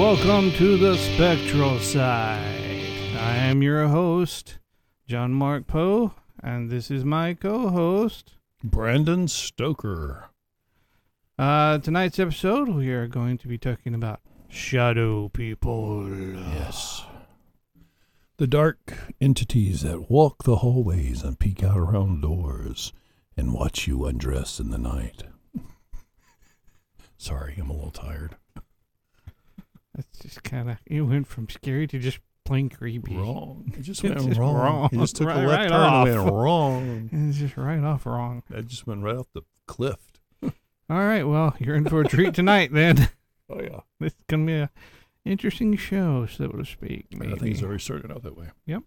welcome to the Spectral Side. I am your host, John Mark Poe, and this is my co-host. Brandon Stoker. Uh, tonight's episode, we are going to be talking about shadow people. Yes. The dark entities that walk the hallways and peek out around doors and watch you undress in the night. Sorry, I'm a little tired. That's just kind of it went from scary to just plain creepy. Wrong. It just went just wrong. wrong. It just took Right- a left right turn off. and went wrong. It's just right off wrong. I just went right off the cliff. All right, well, you're in for a treat tonight then. Oh yeah. This is gonna be a interesting show, so to speak. Maybe. I think it's already started out that way. Yep.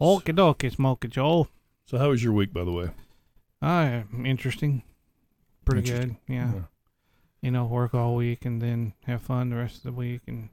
Okie dokie, Smoky Joel. So how was your week, by the way? Ah, interesting. Pretty Interesting. good. Yeah. You know, work all week and then have fun the rest of the week and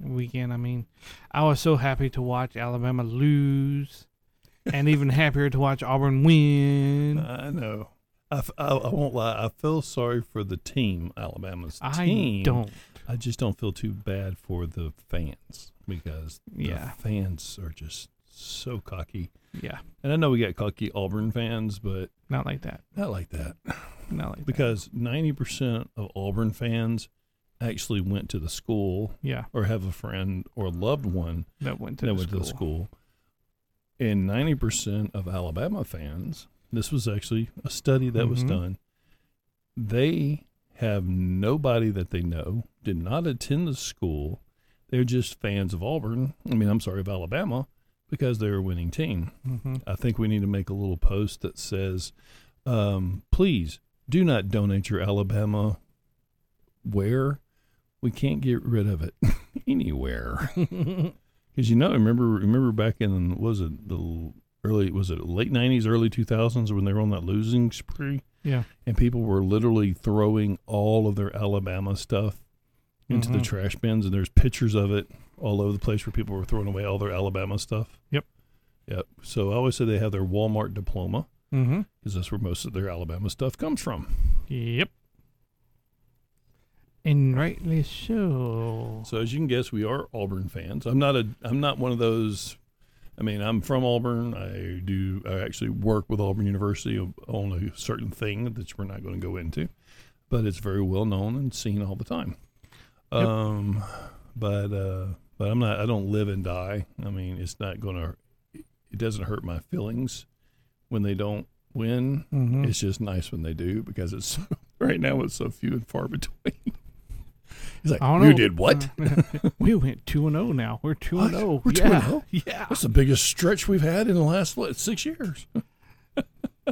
weekend. I mean, I was so happy to watch Alabama lose, and even happier to watch Auburn win. I know. I, f- I, I won't lie. I feel sorry for the team, Alabama's I team. don't. I just don't feel too bad for the fans because Yeah. the fans are just so cocky. Yeah, And I know we got cocky Auburn fans, but not like that. not like that Not like because 90% of Auburn fans actually went to the school. Yeah, or have a friend or loved one that went to that the went school. to the school. And 90% of Alabama fans, this was actually a study that was Mhm. done, they have nobody that they know, did not attend the school. They're just fans of Auburn. I mean, I'm sorry, of Alabama because they're a winning team. hmm I think we need to make a little post that says, um, please do not donate your Alabama wear. We can't get rid of it anywhere. Because you know, remember, remember back in was it the early was it late nineties, early two thousands when they were on that losing spree, yeah, and people were literally throwing all of their Alabama stuff into the Mhm. trash bins, and there's pictures of it all over the place where people were throwing away all their Alabama stuff. Yep. Yep. So I always say they have their Walmart diploma mm-hmm. because that's where most of their Alabama stuff comes from. Yep. And rightly so. So as you can guess, we are Auburn fans. I'm not a I'm not one of those. I mean, I'm from Auburn. I do. I actually work with Auburn University on a certain thing that we're not going to go into, but it's very well known and seen all the time. Yep. Um, but uh, but I'm not. I don't live and die. I mean, it's not going to. It doesn't hurt my feelings when they don't win. Mm-hmm. It's just nice when they do because it's so, right now it's so few and far between. He's like, I you know. did what? we went two and zero now. We're two and zero. We're 2 yeah. and oh? Yeah. That's the biggest stretch we've had in the last what, six years.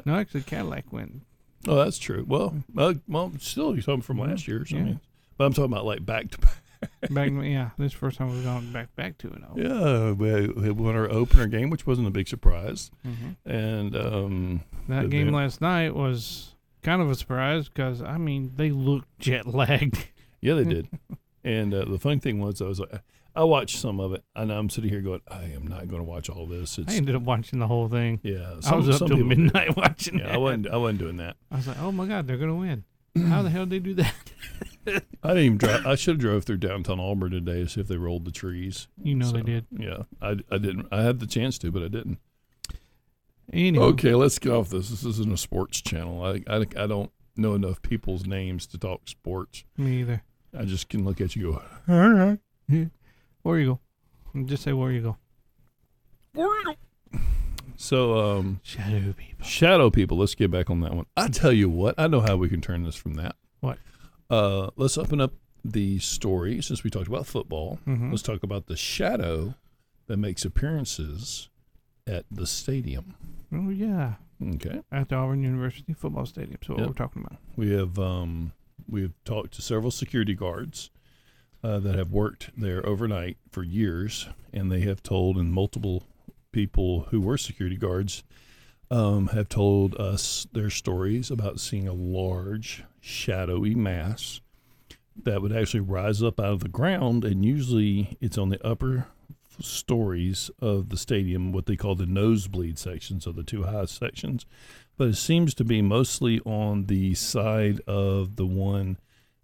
No, actually, Cadillac went. Oh, that's true. Well, uh, well, still you're talking from last year. I Yeah. mean, but I'm talking about like back to back. Back, yeah, this is the first time we've gone back back to it. Yeah, we, we won our opener game, which wasn't a big surprise, hmm and um, That game last night was kind of a surprise because I mean they looked jet lagged. yeah, they did. and uh, the funny thing was, I was like, I watched some of it, and I'm sitting here going, I am not going to watch all this. I ended up watching the whole thing. yeah, I was up till midnight watching Yeah, it. I wasn't. I wasn't doing that. I was like, oh my god, they're gonna win. How the hell did they do that? I didn't even drive. I should have drove through downtown Auburn today to see if they rolled the trees. You know they did. Yeah, I, I didn't. I had the chance to, but I didn't. Anyway, Okay, let's get off this. This isn't a sports channel. I, I, I don't know enough people's names to talk sports. me either. I just can look at you go, all right. Where you go? Just say where you go. where you go. So, um, Shadow people. shadow people, let's get back on that one. I tell you what, I know how we can turn this from that. What? Uh, let's open up the story since we talked about football. Mhm. Let's talk about the shadow that makes appearances at the stadium. Oh yeah, Okay. at the Auburn University football stadium. So what Yep. we're talking about. We have um, we have talked to several security guards uh, that have worked there overnight for years, and they have told, and multiple people who were security guards um, have told us their stories about seeing a large shadowy mass that would actually rise up out of the ground, and usually it's on the upper stories of the stadium, what they call the nosebleed sections, so the two highest sections but it seems to be mostly on the side of the one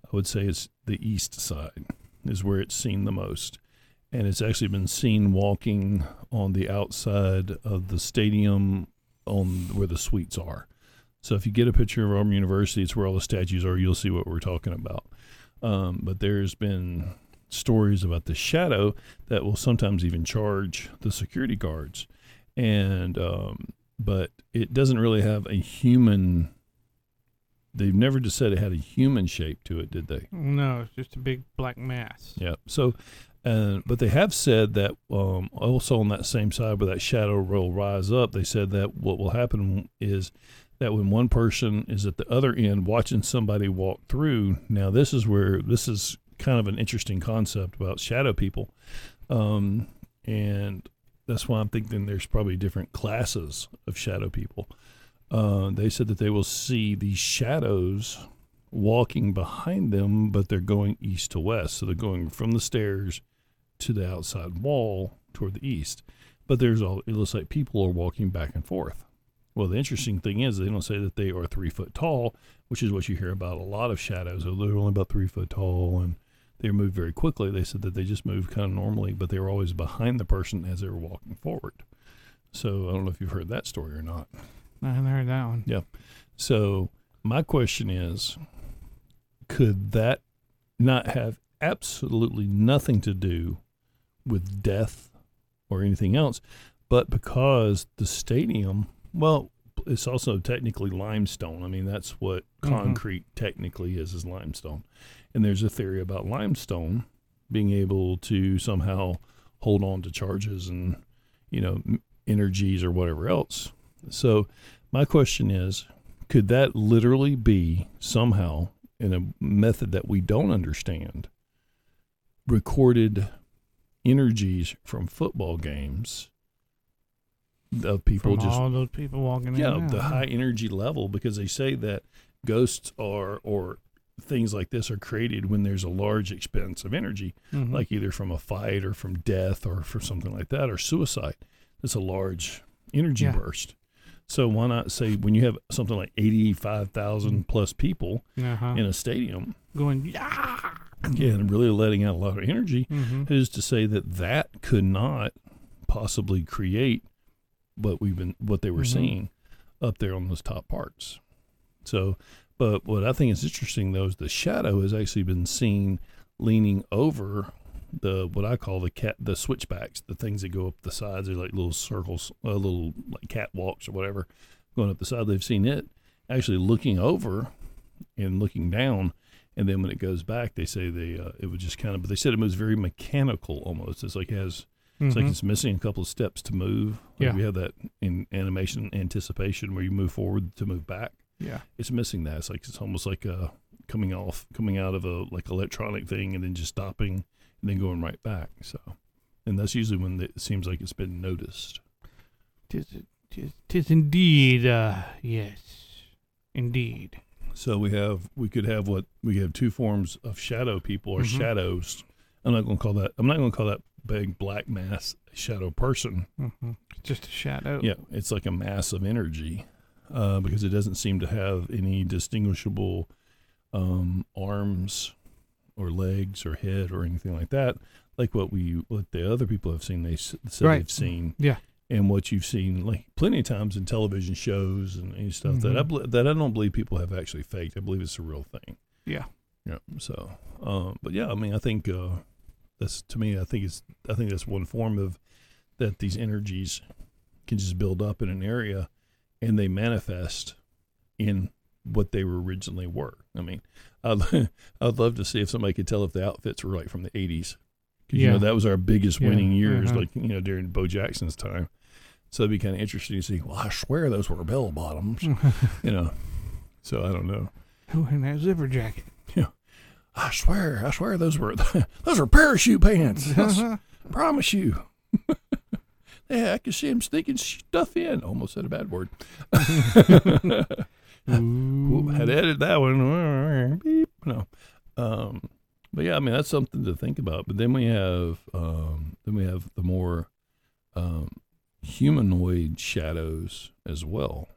I would say it's the east side is where it's seen the most. And it's actually been seen walking on the outside of the stadium on where the suites are. So if you get a picture of Auburn University, it's where all the statues are. You'll see what we're talking about. Um, but there's been stories about the shadow that will sometimes even charge the security guards, and um, but it doesn't really have a human. They've never just said it had a human shape to it, did they? No, it's just a big black mass. Yeah. So, uh, but they have said that um, also on that same side where that shadow will rise up, they said that what will happen is that when one person is at the other end watching somebody walk through, now this is where this is kind of an interesting concept about shadow people. Um, and that's why I'm thinking there's probably different classes of shadow people. Uh, they said that they will see these shadows walking behind them, but they're going east to west. So they're going from the stairs to the outside wall toward the east. But there's all, it looks like people are walking back and forth. Well, the interesting thing is they don't say that they are three foot tall, which is what you hear about a lot of shadows. Oh, they're only about three foot tall and they move very quickly. They said that they just move kind of normally, but they were always behind the person as they were walking forward. So I don't know if you've heard that story or not. I haven't heard that one. Yeah. So my question is, could that not have absolutely nothing to do with death or anything else, but because the stadium, well, it's also technically limestone. I mean, that's what Mhm. concrete technically is, is limestone. And there's a theory about limestone being able to somehow hold on to charges and, you know, energies or whatever else. So my question is, could that literally be somehow in a method that we don't understand recorded energies from football games of people From just all those people walking yeah in. the out. high energy level because they say that ghosts are or things like this are created when there's a large expense of energy Mhm. like either from a fight or from death or for something like that or suicide it's a large energy Yeah. burst so why not say when you have something like 85,000 plus people uh-huh. in a stadium going yeah. yeah, and really letting out a lot of energy Mm-hmm. who's to say that that could not possibly create what we've been what they were Mhm. seeing up there on those top parts so but what i think is interesting though is the shadow has actually been seen leaning over the what i call the cat the switchbacks the things that go up the sides they're like little circles uh, little like catwalks or whatever going up the side they've seen it actually looking over and looking down and then when it goes back, they say they uh, it was just kind of, but they said it was very mechanical almost. It's like it has, it's like Mhm. it's missing a couple of steps to move. Like Yeah. we have that in animation anticipation where you move forward to move back. yeah. It's missing that. It's like it's almost like a coming off, coming out of a like electronic thing and then just stopping and then going right back. So, and that's usually when it seems like it's been noticed. Tis, tis, tis indeed, uh, yes, indeed. So we have we could have what we have two forms of shadow people or Mhm. shadows. I'm not going to call that. I'm not going to call that big black mass shadow person. Mm-hmm. Just a shadow. Yeah, it's like a mass of energy uh, because it doesn't seem to have any distinguishable um, arms or legs or head or anything like that, like what we what the other people have seen. They said Right. they've seen. Yeah. And what you've seen, like plenty of times in television shows and, and stuff that I Mhm. bel that I don't believe people have actually faked. I believe it's a real thing. Yeah. Yeah. So, um, but yeah, I mean, I think uh, that's to me. I think it's. I think that's one form of that these energies can just build up in an area, and they manifest in what they were originally were. I mean, I'd, I'd love to see if somebody could tell if the outfits were like from the '80s, because you know that was our biggest Yeah, winning years, uh-huh. like you know during Bo Jackson's time. So it'd be kind of interesting to see. Well, I swear those were bell bottoms, you know. So I don't know. Who in that zipper jacket? I swear, I swear those were those were parachute pants. I promise you. yeah, I can see him sneaking stuff in. Almost said a bad word. Ooh. Had to edit that one. Beep. No. Um, but yeah, I mean that's something to think about. But then we have um, then we have the more um, humanoid shadows as well.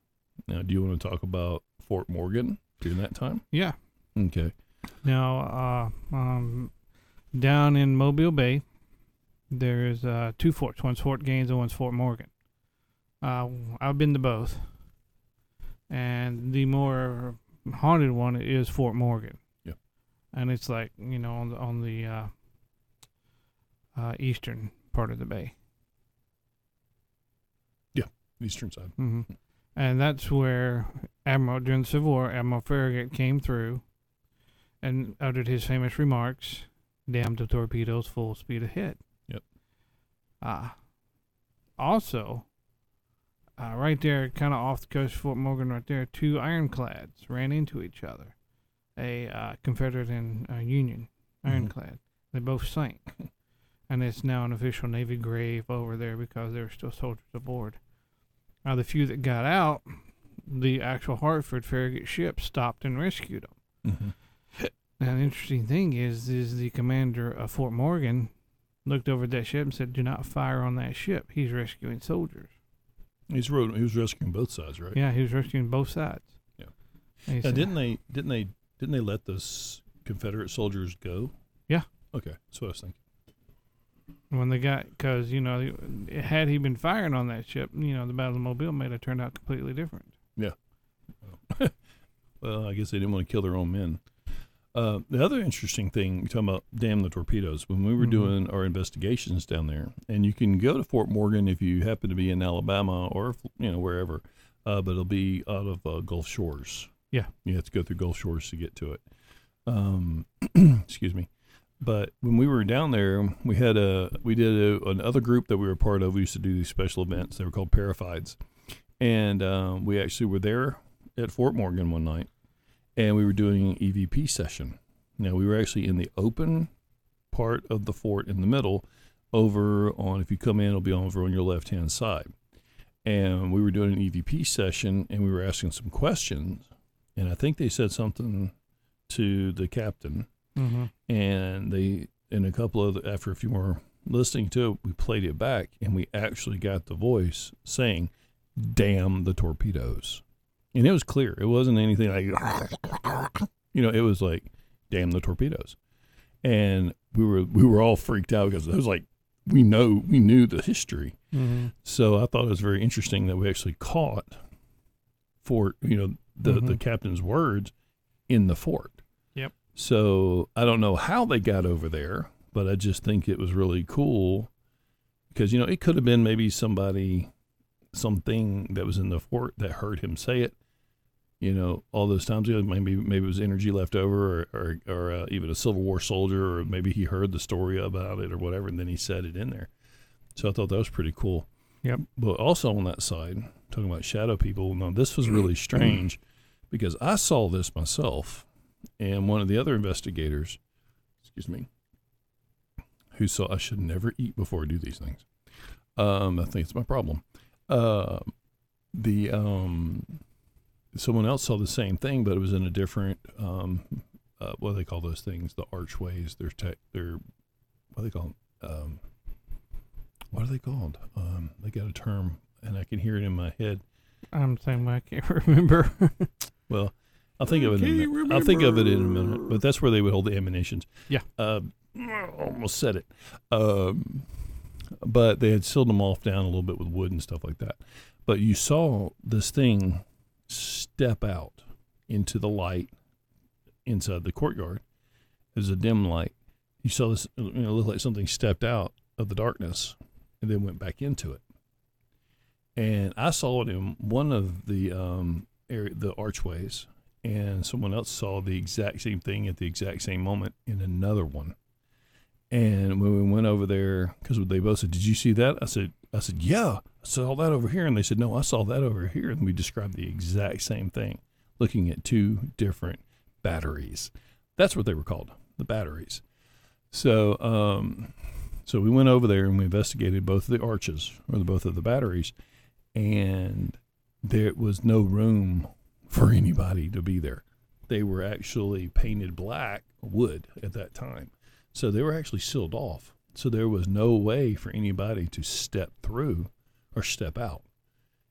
Now, do you want to talk about Fort Morgan during that time? Yeah. Okay. Now, uh, um, down in Mobile Bay, there's uh, two forts. One's Fort Gaines and one's Fort Morgan. Uh, I've been to both, and the more haunted one is Fort Morgan. Yeah. and it's like you know on the on the uh, uh, eastern part of the bay. Yeah, eastern side. hmm And that's where Admiral during the Civil War, Admiral Farragut came through and uttered his famous remarks, "Damn the torpedoes, full speed ahead." Yep. Uh, also, uh, right there, kind of off the coast of Fort Morgan, right there, two ironclads ran into each other, a uh, Confederate and uh, Union Mhm. ironclad. They both sank, and it's now an official Navy grave over there because there were still soldiers aboard. Now, the few that got out, the actual Hartford Farragut ship stopped and rescued them. Mm-hmm. Now, the interesting thing is, is the commander of Fort Morgan looked over at that ship and said, "Do not fire on that ship. He's rescuing soldiers." He's he was rescuing both sides, right? Yeah, he was rescuing both sides. Yeah. Now, said- didn't they? Didn't they? Didn't they let those Confederate soldiers go? Yeah. Okay, that's what I was thinking. when they got because you know had he been firing on that ship, you know the Battle of Mobile may have turned out completely different. Yeah. well, I guess they didn't want to kill their own men. Uh, the other interesting thing, you're talking about damn the torpedoes. When we were Mhm. doing our investigations down there, and you can go to Fort Morgan if you happen to be in Alabama or you know wherever, uh, but it'll be out of uh, Gulf Shores. Yeah. you have to go through Gulf Shores to get to it. Um, excuse me. But when we were down there, we had a we did a, another group that we were part of. We used to do these special events. They were called Parafides, and um, we actually were there at Fort Morgan one night, and we were doing an EVP session. Now we were actually in the open part of the fort in the middle, over on if you come in, it'll be over on your left hand side, and we were doing an EVP session, and we were asking some questions, and I think they said something to the captain Mm-hmm. and they and a couple of after a few more listening to it we played it back and we actually got the voice saying damn the torpedoes and it was clear it wasn't anything like you know it was like damn the torpedoes and we were we were all freaked out because it was like we know we knew the history Mm-hmm. so I thought it was very interesting that we actually caught Fort, you know, the the Mhm. captain's words in the fort. Yep. So I don't know how they got over there, but I just think it was really cool because you know it could have been maybe somebody, something that was in the fort that heard him say it. You know, all those times ago, maybe maybe it was energy left over, or or, or uh, even a Civil War soldier, or maybe he heard the story about it or whatever, and then he said it in there. So I thought that was pretty cool. Yep. But also on that side, talking about shadow people, now this was really strange because I saw this myself, and one of the other investigators, excuse me, who saw I should never eat before I do these things. Um, I think it's my problem. Uh, the um, someone else saw the same thing, but it was in a different um, uh, what do they call those things? The archways. They're tech. They're what do they call them? Um, what are they called? Um, they got a term, and I can hear it in my head. I'm the same way. I can't remember. Well, I'll think of it. In a minute. I'll think of it in a minute. But that's where they would hold the ammunitions. Yeah. Uh, almost said it. Um, but they had sealed them off down a little bit with wood and stuff like that. But you saw this thing step out into the light inside the courtyard. It was a dim light. You saw this. You know, looked like something stepped out of the darkness and then went back into it. And I saw it in one of the um, area, the archways, and someone else saw the exact same thing at the exact same moment in another one. And when we went over there, because they both said, "Did you see that?" I said, "I said, yeah, I saw that over here." And they said, "No, I saw that over here." And we described the exact same thing, looking at two different batteries. That's what they were called, the batteries. So, um, so we went over there and we investigated both of the arches or the, both of the batteries, and there was no room for anybody to be there. They were actually painted black wood at that time. So they were actually sealed off. So there was no way for anybody to step through or step out.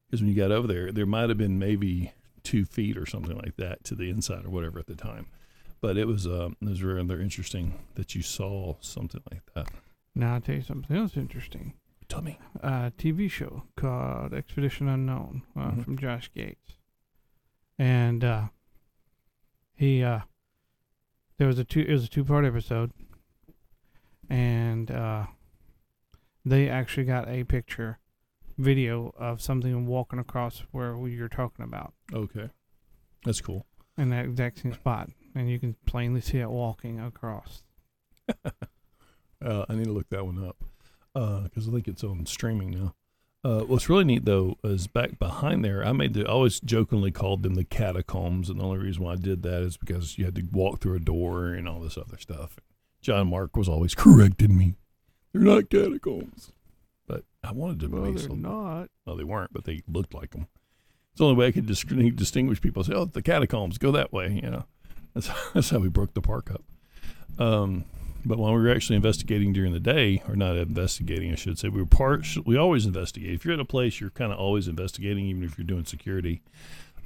Because when you got over there, there might have been maybe two feet or something like that to the inside or whatever at the time. But it was um, it was rather interesting that you saw something like that. Now I'll tell you something else interesting. Tell me. A TV show called Expedition Unknown uh, Mhm. from Josh Gates, and uh, he uh, there was a two it was a two part episode, and uh, they actually got a picture video of something walking across where we- you're talking about Okay, that's cool. in that exact same spot, and you can plainly see it walking across. Uh, I need to look that one up because I think it's on streaming now. Uh, what's really neat though is back behind there. I made the I always jokingly called them the catacombs, and the only reason why I did that is because you had to walk through a door and all this other stuff. John Mark was always correcting me. They're not catacombs, but I wanted to Well, they're not. Well, they weren't, but they looked like them. It's the only way I could dis- distinguish people. Say, "Oh, the catacombs, go that way." You know, that's that's how we broke the park up. Um, but when we were actually investigating during the day, or not investigating, I should say, we were part. We always investigate. If you're at a place, you're kind of always investigating, even if you're doing security.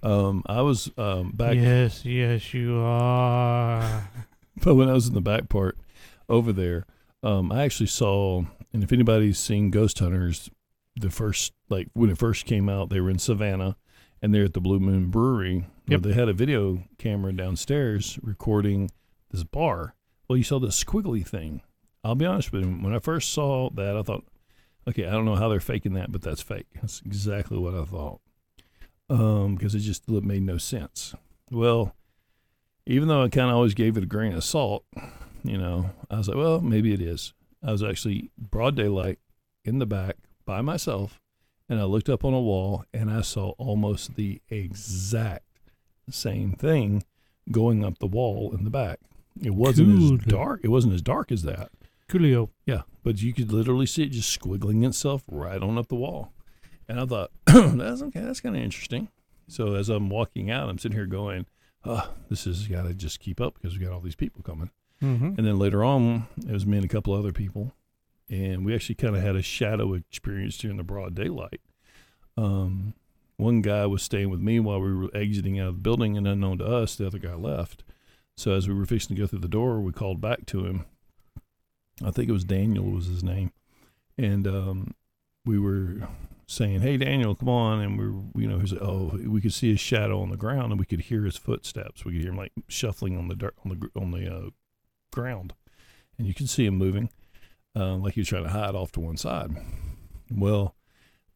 Um, I was um, back, Yes, yes, you are. but when I was in the back part over there, um, I actually saw. And if anybody's seen Ghost Hunters, the first like when it first came out, they were in Savannah, and they're at the Blue Moon Brewery. Yep. They had a video camera downstairs recording this bar. Well, you saw this squiggly thing. I'll be honest with you. When I first saw that, I thought, okay, I don't know how they're faking that, but that's fake. That's exactly what I thought. Um, because it just made no sense. Well, even though I kind of always gave it a grain of salt, you know, I was like, well, maybe it is. I was actually broad daylight in the back by myself, and I looked up on a wall and I saw almost the exact same thing going up the wall in the back. It wasn't as dark. It wasn't as dark as that. Coolio. Yeah, but you could literally see it just squiggling itself right on up the wall. And I thought, that's okay, that's kind of interesting. So as I'm walking out, I'm sitting here going, oh, this has got to just keep up because we got all these people coming. Mm-hmm. And then later on, it was me and a couple other people. And we actually kind of had a shadow experience during the broad daylight. Um, one guy was staying with me while we were exiting out of the building, and unknown to us, the other guy left. So as we were fixing to go through the door, we called back to him. I think it was Daniel was his name, and um, we were saying, "Hey, Daniel, come on!" And we were, you know, "Oh, we could see his shadow on the ground, and we could hear his footsteps. We could hear him like shuffling on the dirt, on the on the uh, ground, and you can see him moving, uh, like he was trying to hide off to one side." Well,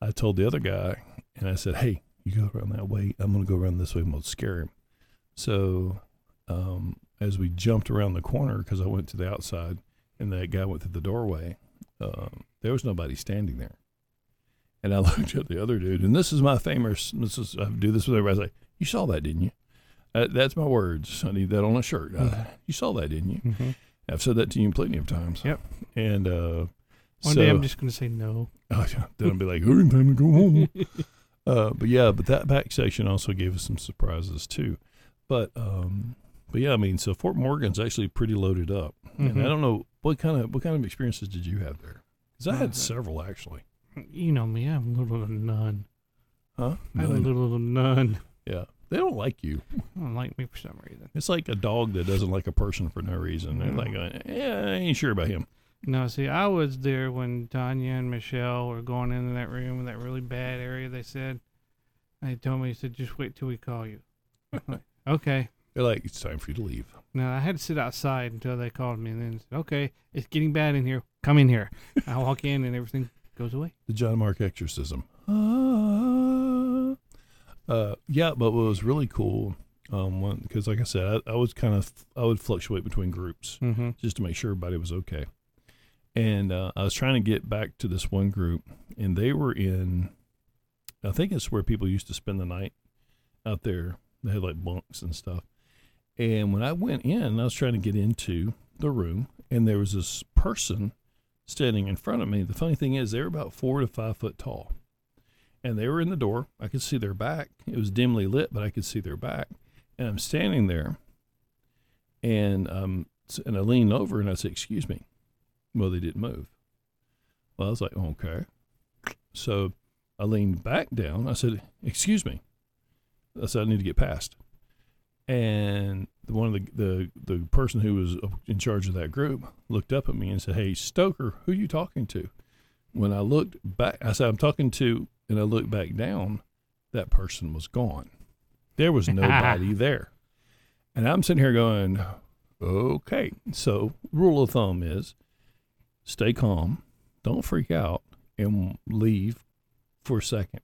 I told the other guy, and I said, "Hey, you go around that way. I'm going to go around this way. I'm going to scare him." So, um, as we jumped around the corner, because I went to the outside, and that guy went through the doorway, um, there was nobody standing there. And I looked at the other dude, and this is my famous. This is I do this with everybody. I like, "You saw that, didn't you?" Uh, that's my words. I need that on a shirt. Uh, you saw that, didn't you? Mm-hmm. I've said that to you plenty of times. Yep. And uh, One so, day I'm just gonna say no. Oh. Then I'll be like, hurry, time to go home. uh, but yeah, but that back section also gave us some surprises too. But um, but yeah, I mean, so Fort Morgan's actually pretty loaded up, and Mhm. I don't know what kind of what kind of experiences did you have there? Because I Uh, had several actually. You know me. I'm a little of none. Huh? I'm a little of none. Yeah, they don't like you. They don't like me for some reason. It's like a dog that doesn't like a person for no reason. They're like, uh, yeah, I ain't sure about him. No, see, I was there when Tanya and Michelle were going into that room in that really bad area. They said, they told me, they said, just wait till we call you. Like, okay. They're like, it's time for you to leave. No, I had to sit outside until they called me, and then said, okay, it's getting bad in here. Come in here. I walk in, and everything goes away. the John Mark exorcism. Ah. Uh, yeah, but what was really cool, um, because like I said, I, I was kind of I would fluctuate between groups Mm-hmm. just to make sure everybody was okay, and uh, I was trying to get back to this one group, and they were in, I think it's where people used to spend the night out there. They had like bunks and stuff, and when I went in, I was trying to get into the room, and there was this person standing in front of me. The funny thing is, they were about four to five foot tall. And they were in the door. I could see their back. It was dimly lit, but I could see their back. And I'm standing there. And um, and I leaned over and I said, "Excuse me." Well, they didn't move. Well, I was like, "Okay." So I leaned back down. I said, "Excuse me." I said, "I need to get past." And the one of the, the the person who was in charge of that group looked up at me and said, "Hey, Stoker, who are you talking to?" When I looked back, I said, "I'm talking to," and I looked back down. That person was gone. There was nobody there, and I'm sitting here going, "Okay." So, rule of thumb is, stay calm, don't freak out, and leave for a second.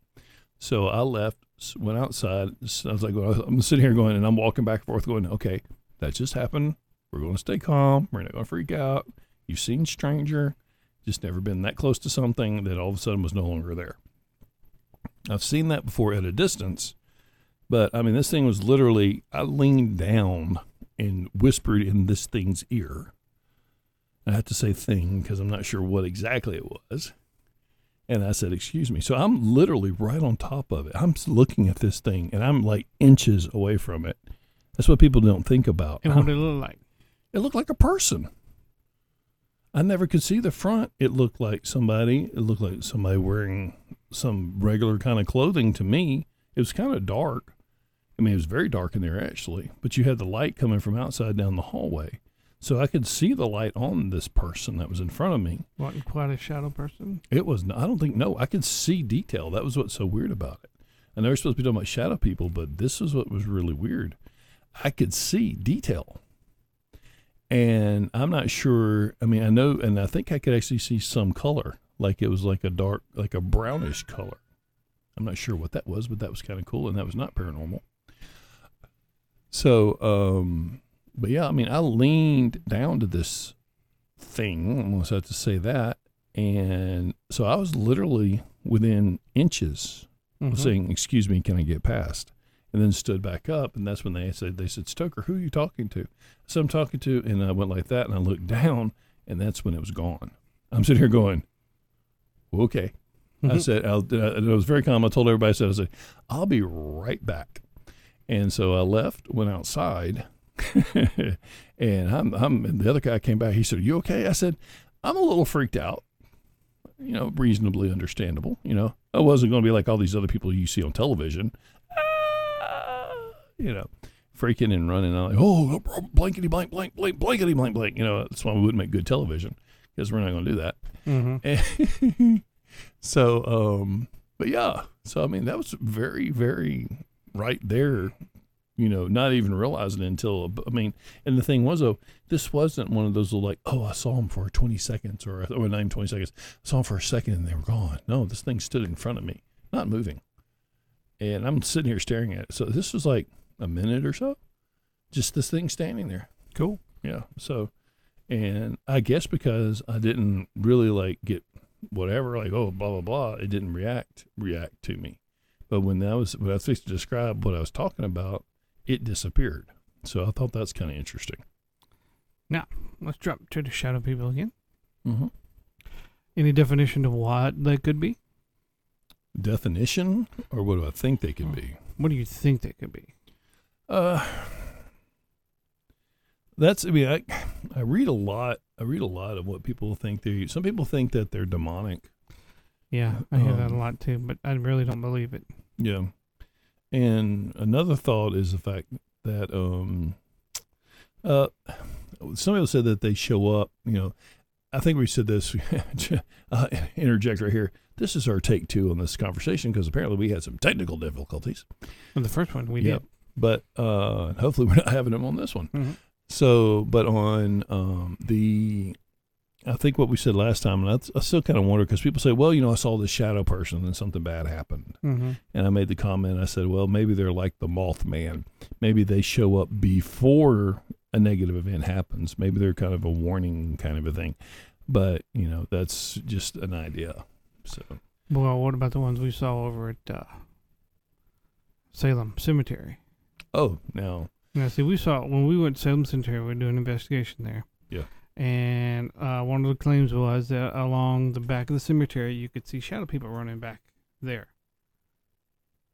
So I left, went outside. I was like, well, I'm sitting here going, and I'm walking back and forth, going, okay, that just happened. We're going to stay calm. We're not going to freak out. You've seen stranger, just never been that close to something that all of a sudden was no longer there. I've seen that before at a distance, but I mean, this thing was literally, I leaned down and whispered in this thing's ear. I have to say thing because I'm not sure what exactly it was. And I said, Excuse me. So I'm literally right on top of it. I'm looking at this thing and I'm like inches away from it. That's what people don't think about. And what did it look like? It looked like a person. I never could see the front. It looked like somebody, it looked like somebody wearing some regular kind of clothing to me. It was kind of dark. I mean, it was very dark in there actually, but you had the light coming from outside down the hallway. So I could see the light on this person that was in front of me. Wasn't quite a shadow person. It was. I don't think. No, I could see detail. That was what's so weird about it. And they were supposed to be talking about shadow people, but this is what was really weird. I could see detail, and I'm not sure. I mean, I know, and I think I could actually see some color, like it was like a dark, like a brownish color. I'm not sure what that was, but that was kind of cool, and that was not paranormal. So, um, but yeah, I mean, I leaned down to this thing. I almost have to say that, and so I was literally within inches Mhm. of saying, "Excuse me, can I get past?" And then stood back up, and that's when they said, "They said, Stoker, who are you talking to?" So I'm talking to, and I went like that, and I looked down, and that's when it was gone. I'm sitting here going, "Okay." I Mhm. said, I'll, uh, and it was very calm. I told everybody, I said, I said, I'll be right back. And so I left, went outside, and I'm, I'm, and the other guy came back. He said, you okay? I said, I'm a little freaked out, you know, reasonably understandable. You know, I wasn't going to be like all these other people you see on television, Ah, you know, freaking and running out, like, oh, blankety blank, blank, blank, blankety blank, blank. You know, that's why we wouldn't make good television because we're not going to do that. Mhm. so, um, but yeah, so I mean, that was very, very right there. You know, not even realizing until I mean, and the thing was though, this wasn't one of those little like, oh, I saw him for twenty seconds or or not even twenty seconds. I saw him for a second and they were gone. No, this thing stood in front of me, not moving, and I'm sitting here staring at it. So this was like a minute or so, just this thing standing there. Cool. Yeah. So, and I guess because I didn't really like get whatever, like oh blah blah blah, it didn't react react to me. But when I was when I was fixed to describe what I was talking about, it disappeared. So I thought that's kind of interesting. Now, let's drop to the shadow people again. Mm-hmm. Any definition of what they could be? Definition, or what do I think they could be? What do you think they could be? Uh, that's. I mean, I I read a lot. I read a lot of what people think they. Some people think that they're demonic. Yeah, I hear that a Um, lot too, but I really don't believe it. Yeah. And another thought is the fact that um uh some people said that they show up, you know, I think we said this uh, interject right here. This is our take two on this conversation because apparently we had some technical difficulties. The first one we Yep. But uh hopefully we're not having them on this one. did. So, but on um, the, I think what we said last time, and I, I still kind of wonder because people say, well, you know, I saw this shadow person and something bad happened. Mhm. And I made the comment, I said, well, maybe they're like the Mothman. Maybe they show up before a negative event happens. Maybe they're kind of a warning kind of a thing. But, you know, that's just an idea. So, Well, what about the ones we saw over at uh, Salem Cemetery? oh, now, Now, see, we saw when we went to Salem Cemetery, we were doing an investigation there. Yeah. And uh, one of the claims was that along the back of the cemetery, you could see shadow people running back there.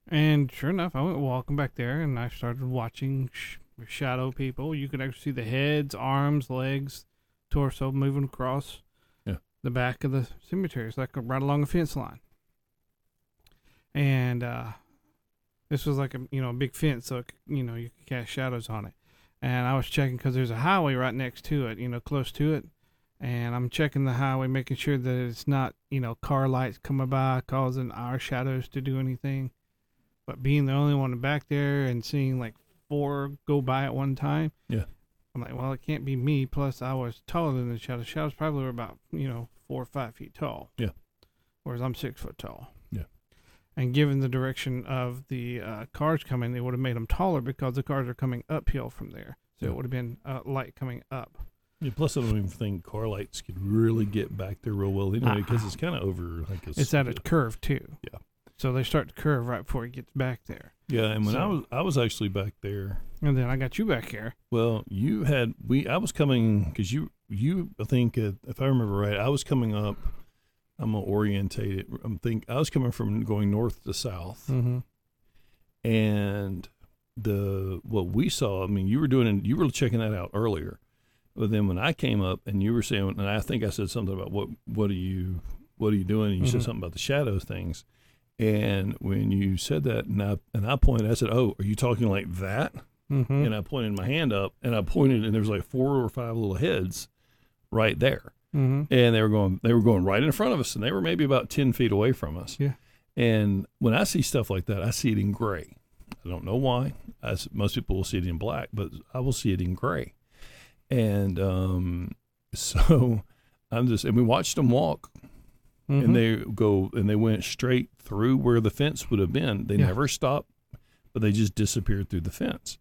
And sure enough, I went walking back there, and I started watching sh- shadow people. You could actually see the heads, arms, legs, torso moving across Yeah. the back of the cemetery. It's like right along a fence line. And uh, this was like a you know a big fence, so it, you know you could cast shadows on it. and I was checking because there's a highway right next to it, you know, close to it, and I'm checking the highway, making sure that it's not, you know, car lights coming by causing our shadows to do anything. But being the only one back there and seeing like four go by at one time, Yeah. I'm like, well, it can't be me. Plus, I was taller than the shadows. Shadows probably were about, you know, four or five feet tall. Yeah. Whereas I'm six foot tall. And given the direction of the uh, cars coming, they would have made them taller because the cars are coming uphill from there. So Yeah. it would have been uh, light coming up. Yeah, plus, I don't even think car lights could really get back there real well anyway because Uh-uh. it's kind of over like a It's at a curve too. Yeah. So they start to curve right before it gets back there. yeah. And when I was I was actually back there. And then I got you back here. Well, you had we I was coming because you you I think uh, if I remember right, I was coming up. I'm gonna orientate it. I'm think I was coming from going north to south, Mm-hmm. and the what we saw. I mean, you were doing you were checking that out earlier, but then when I came up and you were saying, and I think I said something about what what are you what are you doing? And you Mhm. said something about the shadow things. And when you said that, and I and I pointed, I said, "Oh, are you talking like that?" Mm-hmm. and I pointed my hand up and I pointed and there was like four or five little heads right there. Mm-hmm. And they were going they were going right in front of us and they were maybe about ten feet away from us. Yeah. And when I see stuff like that, I see it in gray. I don't know why. As most people will see it in black, but I will see it in gray. And um, so I'm just and we watched them walk Mm-hmm. and they go and they went straight through where the fence would have been. They Yeah. never stopped, but they just disappeared through the fence.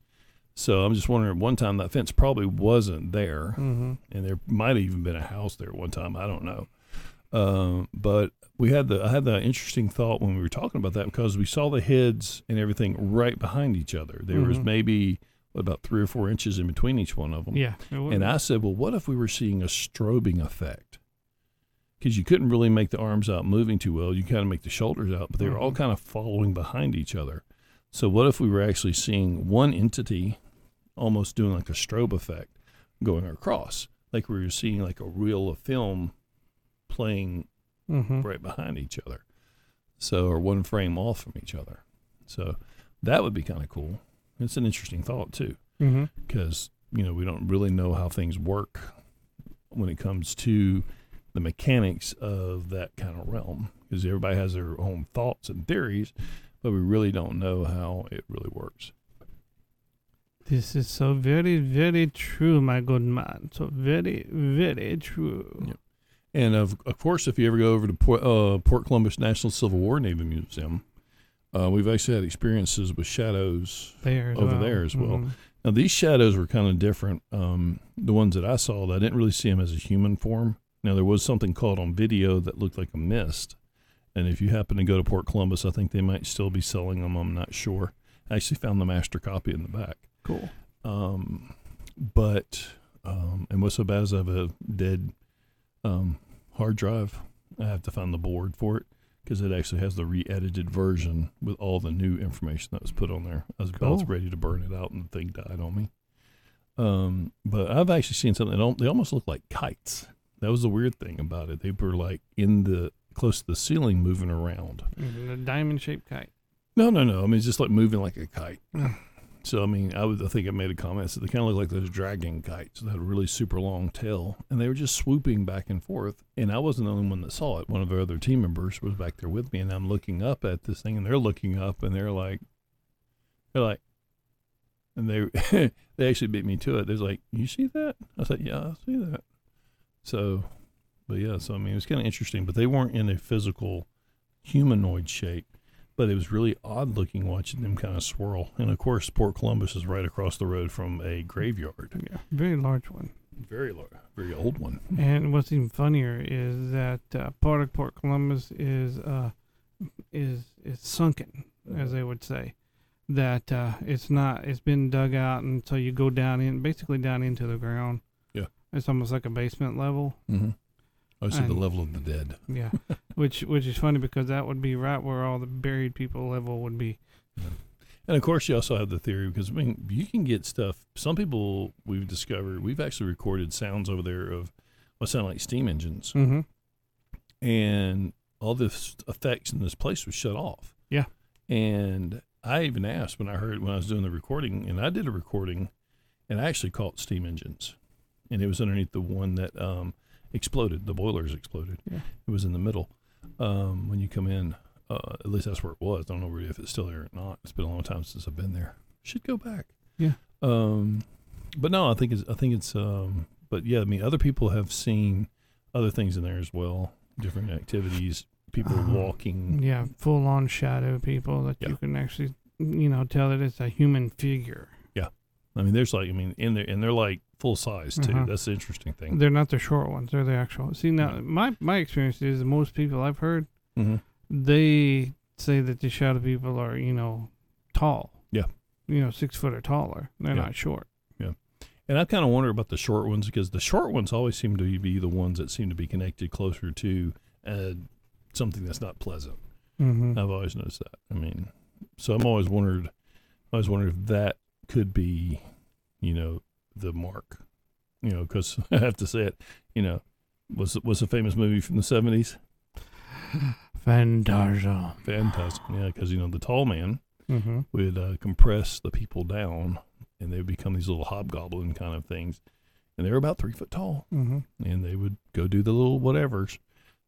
So I'm just wondering. One time that fence probably wasn't there, Mm-hmm. and there might have even been a house there at one time. I don't know. Um, but we had the I had the interesting thought when we were talking about that because we saw the heads and everything right behind each other. There was Mhm. maybe what, about three or four inches in between each one of them. Yeah. And. I said, well, what if we were seeing a strobing effect? Because you couldn't really make the arms out moving too well. You kind of make the shoulders out, but they were all Mhm. kind of following behind each other. So what if we were actually seeing one entity almost doing like a strobe effect going across, like we were seeing like a reel of film playing Mhm. right behind each other. So, or one frame off from each other. So that would be kind of cool. It's an interesting thought too because you know we don't really know how things work when it comes to the mechanics of that kind of realm because everybody has their own thoughts and theories but we really don't know how it really works This is so very, very true, my good man. So very, very true. And of, of course if you ever go over to port, uh, port columbus national civil war navy museum uh, we've actually had experiences with shadows There Over well. there as well. Mhm. Now these shadows were kind of different. Um, the ones that I saw, I didn't really see them as a human form. Now there was something called on video that looked like a mist, and if you happen to go to Port Columbus, I think they might still be selling them. I'm not sure. I actually found the master copy in the back. Cool. Um, but um, and what's so bad is I have a dead um, hard drive. I have to find the board for it because it actually has the re-edited version with all the new information that was put on there. I was about Cool. ready to burn it out, and the thing died on me. Um, but I've actually seen something. That they almost look like kites. That was the weird thing about it. They were like in the close to the ceiling, moving around. Mhm. A diamond shaped kite. No, no, no. I mean, it's just like moving like a kite. So, I mean, I would, I think I made a comment that they kind of look like those dragon kites that had a really super long tail, and they were just swooping back and forth. And I wasn't the only one that saw it. One of our other team members was back there with me, and I'm looking up at this thing, and they're looking up, and they're like, they're like, and they they actually beat me to it. They're like, "You see that?" I said, "Yeah, I see that." So, but yeah, so I mean, it was kind of interesting, but they weren't in a physical humanoid shape but it was really odd looking watching them kind of swirl. And of course, Port Columbus is right across the road from a graveyard, Yeah. Very large one. very large, very old one. And what's even funnier is that uh, part of Port Columbus is uh, is is sunken, as they would say. That uh, it's not. It's been dug out, and so you go down in, basically down into the ground. Yeah. It's almost like a basement level. Mm-hmm. I see the level of the dead. Yeah. which which is funny because that would be right where all the buried people level would be. And of course, you also have the theory because I mean, you can get stuff. Some people we've discovered we've actually recorded sounds over there of what sound like steam engines, Mm-hmm. and all this effects in this place was shut off. Yeah. And I even asked when I heard when I was doing the recording, and I did a recording, and I actually caught steam engines, and it was underneath the one that um, exploded. The boilers exploded. Yeah. It was in the middle. Um, when you come in, uh, at least that's where it was. I don't know really if it's still there or not. It's been a long time since I've been there. Should go back. Yeah. Um, but no, I think it's I think it's um, but yeah, I mean, other people have seen other things in there as well, different activities, people Uh-huh. walking. Yeah, full on shadow people that Yeah. you can actually, you know, tell that it's a human figure. Yeah. I mean, there's like I mean, in there and they're like full size too. Uh-huh. That's the interesting thing. They're not the short ones; they're the actual. See, now my my experience is most people I've heard Mm-hmm. they say that the shadow people are, you know, tall. Yeah. You know, six foot or taller. They're Yeah. not short. Yeah. And I kind of wonder about the short ones because the short ones always seem to be the ones that seem to be connected closer to uh, something that's not pleasant. Mm-hmm. I've always noticed that. I mean, so I'm always wondered, I always wondered if that could be, you know, the mark. You know, because I have to say it. You know, was was a famous movie from the '70s. Phantasm. Fantastic. Yeah, because you know the tall man Mm-hmm. would uh, compress the people down, and they would become these little hobgoblin kind of things, and they were about three foot tall. Mm-hmm. and they would go do the little whatevers.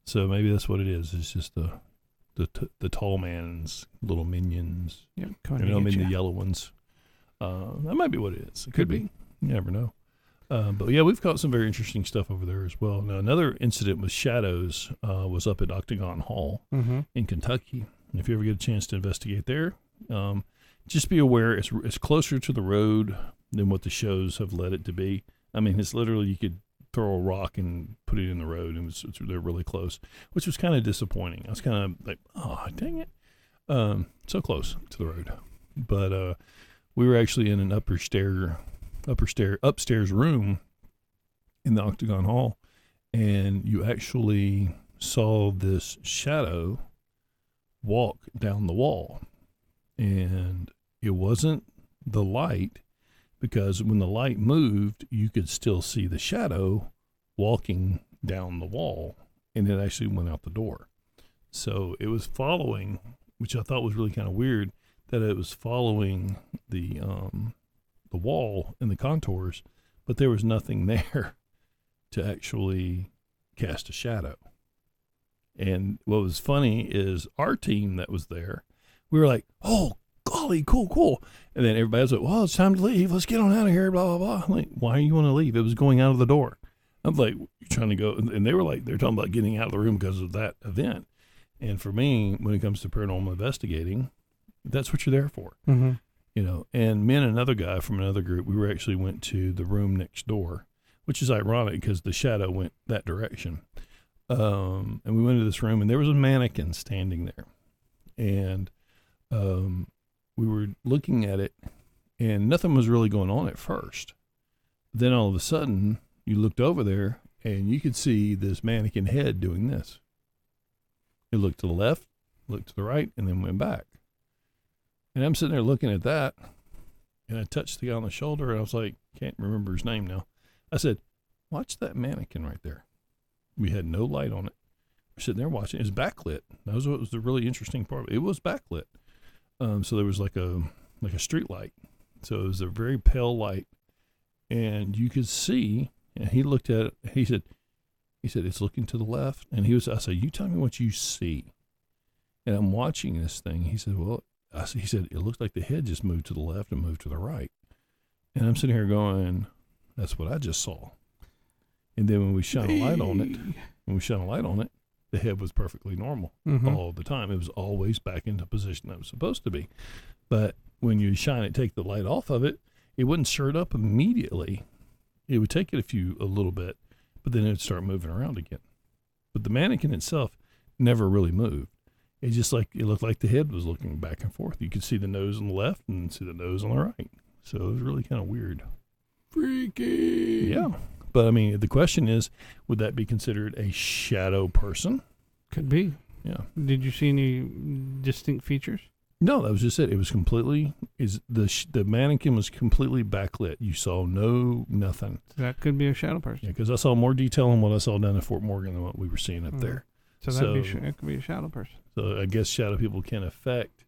So maybe that's what it is. It's just the the t- the tall man's little minions. Yep. You know, I mean get the yellow ones. Uh, that might be what it is. It could, Could be. be. You never know. Uh, but yeah, we've caught some very interesting stuff over there as well. Now, another incident with shadows uh, was up at Octagon Hall Mm-hmm. in Kentucky. If you ever get a chance to investigate there, um, just be aware it's it's closer to the road than what the shows have led it to be. I mean, it's literally you could throw a rock and put it in the road, and it's, it's, they're really close, which was kind of disappointing. I was kind of like, oh, dang it, um, so close to the road. But uh, we were actually in an upper stair, upper stair, upstairs room in the Octagon Hall, and you actually saw this shadow walk down the wall. And it wasn't the light because when the light moved, you could still see the shadow walking down the wall and it actually went out the door. So it was following, which I thought was really kind of weird, that it was following the um, the wall and the contours, but there was nothing there to actually cast a shadow. And what was funny is our team that was there, we were like, oh, golly, cool, cool. And then everybody was like, well, it's time to leave. Let's get on out of here, blah, blah, blah. I'm like, why you want to leave? It was going out of the door. I'm like, you're trying to go. And and they were like, they're talking about getting out of the room because of that event. And for me, when it comes to paranormal investigating, that's what you're there for Mm-hmm. You know and me and another guy from another group we were actually went to the room next door which is ironic because the shadow went that direction. Um, and we went to this room and there was a mannequin standing there. And um, we were looking at it and nothing was really going on at first. Then all of a sudden you looked over there and you could see this mannequin head doing this. It looked to the left looked to the right and then went back and I'm sitting there looking at that, and I touched the guy on the shoulder, and I was like, can't remember his name now. I said, watch that mannequin right there. We had no light on it. We're sitting there watching. It was backlit. That was what was the really interesting part. it. It was backlit. Um, so there was like a like a street light. So it was a very pale light, and you could see. And he looked at it. He said, he said it's looking to the left. And he was. I said, you tell me what you see. And I'm watching this thing. He said, well, I, he said, it looks like the head just moved to the left and moved to the right. And I'm sitting here going, that's what I just saw. And then when we shine a light on it, when we shine a light on it, the head was perfectly normal Mm-hmm. all the time. It was always back into position that it was supposed to be. But when you shine it, take the light off of it, it wouldn't shirt up immediately. It would take it a few, a little bit, but then it'd start moving around again. But the mannequin itself never really moved. It just like it looked like the head was looking back and forth. You could see the nose on the left and see the nose on the right. So it was really kind of weird. Freaky. Yeah. But I mean, the question is, would that be considered a shadow person? Could be. Yeah. Did you see any distinct features? No, that was just it. It was completely is the sh- the mannequin was completely backlit. You saw no nothing. That could be a shadow person. Yeah, because I saw more detail on what I saw down in Fort Morgan than what we were seeing up Mhm. there. So be sh- it could be a shadow person. So I guess shadow people can affect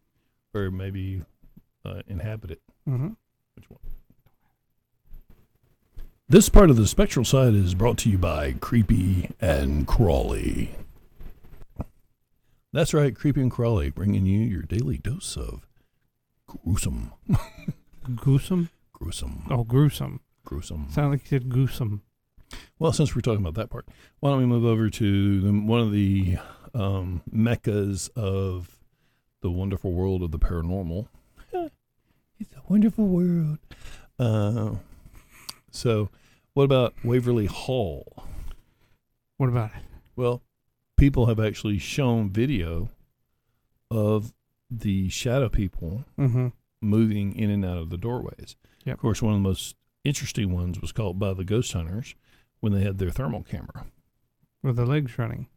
or maybe uh, inhabit it. Mm-hmm. Which one? This part of the Spectral Side is brought to you by Creepy and Crawly. That's right, Creepy and Crawly, bringing you your daily dose of gruesome, Gruesome? gruesome, Oh, gruesome. gruesome. Sound like you said gruesome. Well, since we're talking about that part, why don't we move over to the, one of the um, meccas of the wonderful world of the paranormal? it's a wonderful world. Uh, so, what about Waverly Hall? What about it? Well, people have actually shown video of the shadow people Mm-hmm. moving in and out of the doorways. Yep. Of course, one of the most interesting ones was caught by the ghost hunters when they had their thermal camera. With the legs running.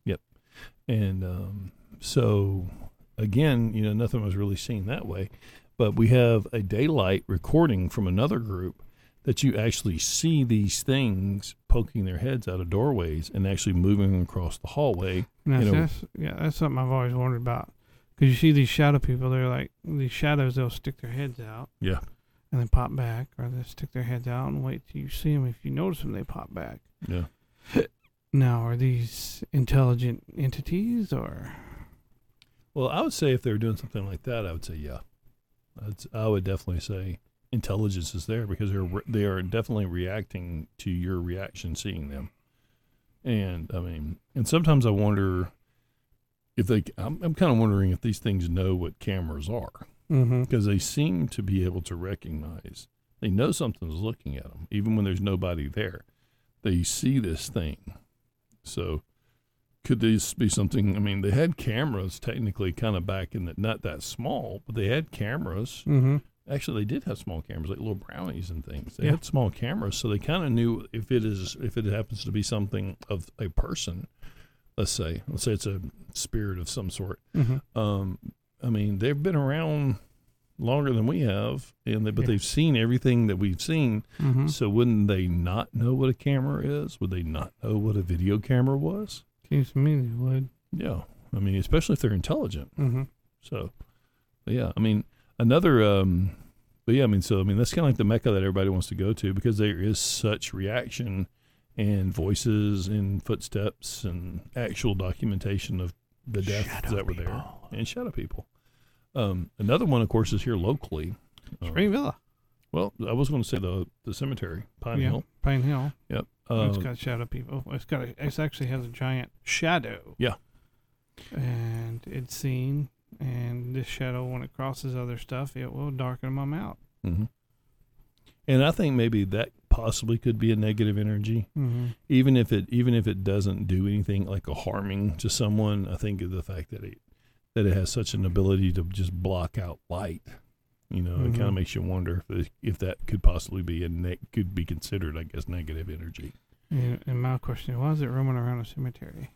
And um, so, again, you know, nothing was really seen that way. But we have a daylight recording from another group that you actually see these things poking their heads out of doorways and actually moving across the hallway. Now, You know- that's, yeah, that's something I've always wondered about. Because you see these shadow people, they're like, these shadows, they'll stick their heads out Yeah. and then pop back, or they'll stick their heads out and wait till you see them. If you notice them, they pop back. Yeah. Now, are these intelligent entities or. Well, I would say if they were doing something like that, I would say yeah. I'd, I would definitely say intelligence is there because they're they are definitely reacting to your reaction seeing them. And I mean, and sometimes I wonder if they. I'm, I'm kind of wondering if these things know what cameras are Mm-hmm. because they seem to be able to recognize. They know something's looking at them, even when there's nobody there. They see this thing. So, could this be something? I mean, they had cameras technically kind of back in the not that small, but they had cameras. Mm-hmm. Actually, they did have small cameras, like little brownies and things. They Yeah. had small cameras, so they kind of knew if it is if it happens to be something of a person. Let's say, let's say it's a spirit of some sort Mm-hmm. um, I mean, they've been around longer than we have, and they, but Yeah. they've seen everything that we've seen. Mm-hmm. So wouldn't they not know what a camera is? Would they not know what a video camera was? Seems to me they would. Yeah, I mean, especially if they're intelligent. Mm-hmm. So, yeah, I mean, another. Um, but yeah, I mean, so I mean, that's kind of like the mecca that everybody wants to go to because there is such reaction and voices and footsteps and actual documentation of the deaths that were there and shadow people. Um, another one, of course, is here locally. Uh, Spring Villa. well, I was going to say the the cemetery, Pine yeah. Hill. Pine Hill. Yep. It's got shadow people. It's got a, it actually has a giant shadow. Yeah. And it's seen, and this shadow, when it crosses other stuff, it will darken them out. mhm. And I think maybe that possibly could be a negative energy, Mm-hmm. even if it even if it doesn't do anything like a harming to someone. I think of the fact that it that it has such an ability to just block out light. You know, it kind of makes you wonder if if that could possibly be a ne- could be considered, I guess, negative energy. And, and my question is, why is it roaming around a cemetery?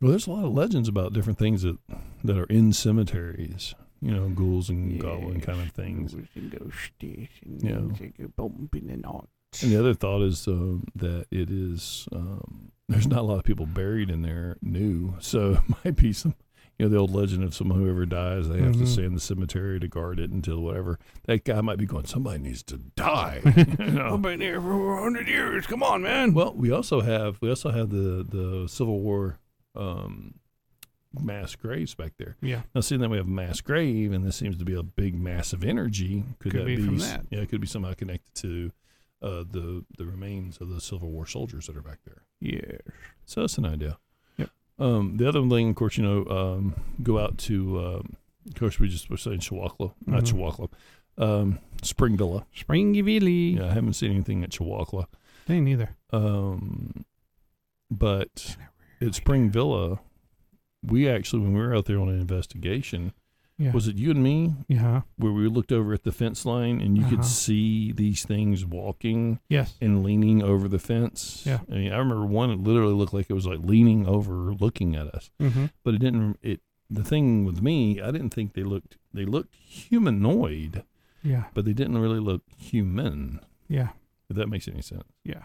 Well, there's a lot of legends about different things that that are in cemeteries. You know, ghouls and goblin kind of things. Ghouls and ghosties and Yeah. things that go bump in the night. And the other thought is um, that it is um, there's not a lot of people buried in there new, so it might be some. You know, the old legend of someone who ever dies, they have to Mhm. stay in the cemetery to guard it until whatever. That guy might be going. Somebody needs to die. you know? I've been here for a hundred years. Come on, man. Well, we also have we also have the the Civil War um, mass graves back there. yeah. Now, seeing that we have a mass grave, and this seems to be a big mass of energy, could, Could that be be, that. Yeah, it could be somehow connected to uh, the the remains of the Civil War soldiers that are back there. Yeah. So that's an idea. Um, the other thing, of course, you know, um, go out to. Um, of course, we just were saying Chihuahua, not Mhm. Chihuahua, um, Spring Villa. Springy Valley. Yeah, I haven't seen anything at Chihuahua. They neither. Um, but at Spring Villa, we actually, when we were out there on an investigation, Yeah. was it you and me yeah. where we looked over at the fence line and you Uh-huh. could see these things walking Yes. and leaning over the fence? Yeah. I mean, I remember one it literally looked like it was like leaning over, looking at us, Mm-hmm. but it didn't. It the thing with me, I didn't think they looked. They looked humanoid, Yeah. but they didn't really look human. Yeah. If that makes any sense. Yeah.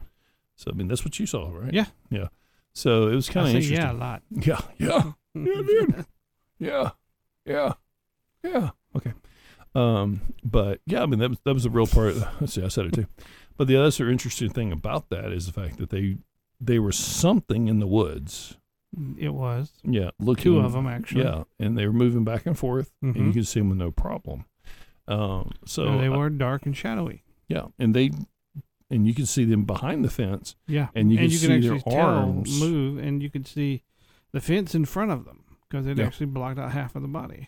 So I mean, that's what you saw, right? Yeah. Yeah. So it was kind of interesting. yeah a lot. Yeah. Yeah. Yeah, dude. Yeah, yeah, yeah. Okay. Um, but yeah, I mean that was that was a real part. Let's see, I said it too. But the other interesting thing about that is the fact that they they were something in the woods. It was Yeah, looking two of them actually. Yeah, and they were moving back and forth, and you Mhm. could see them with no problem. Um, so So they were dark and shadowy. yeah, and they and you can see them behind the fence. Yeah, and you can see their arms. move, and you could see the fence in front of them because it Yeah. actually blocked out half of the body.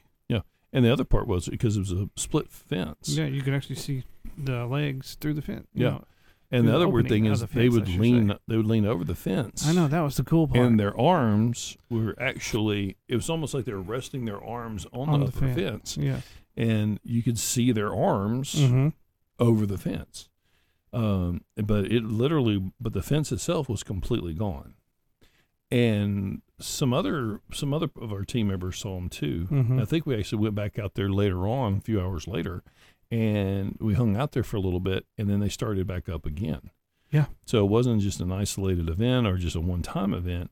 And the other part was because it was a split fence. Yeah, you could actually see the legs through the fence. Yeah. know. And the the other weird thing is the they fence, I would lean say. they would lean over the fence. I know that was the cool part. And their arms were actually it was almost like they were resting their arms on, On the, the fence. fence. yeah. And you could see their arms Mm-hmm. over the fence. Um, but it literally, but the fence itself was completely gone. And some other, some other of our team members saw them too. Mhm. I think we actually went back out there later on, a few hours later, and we hung out there for a little bit, and then they started back up again. Yeah. So it wasn't just an isolated event or just a one-time event.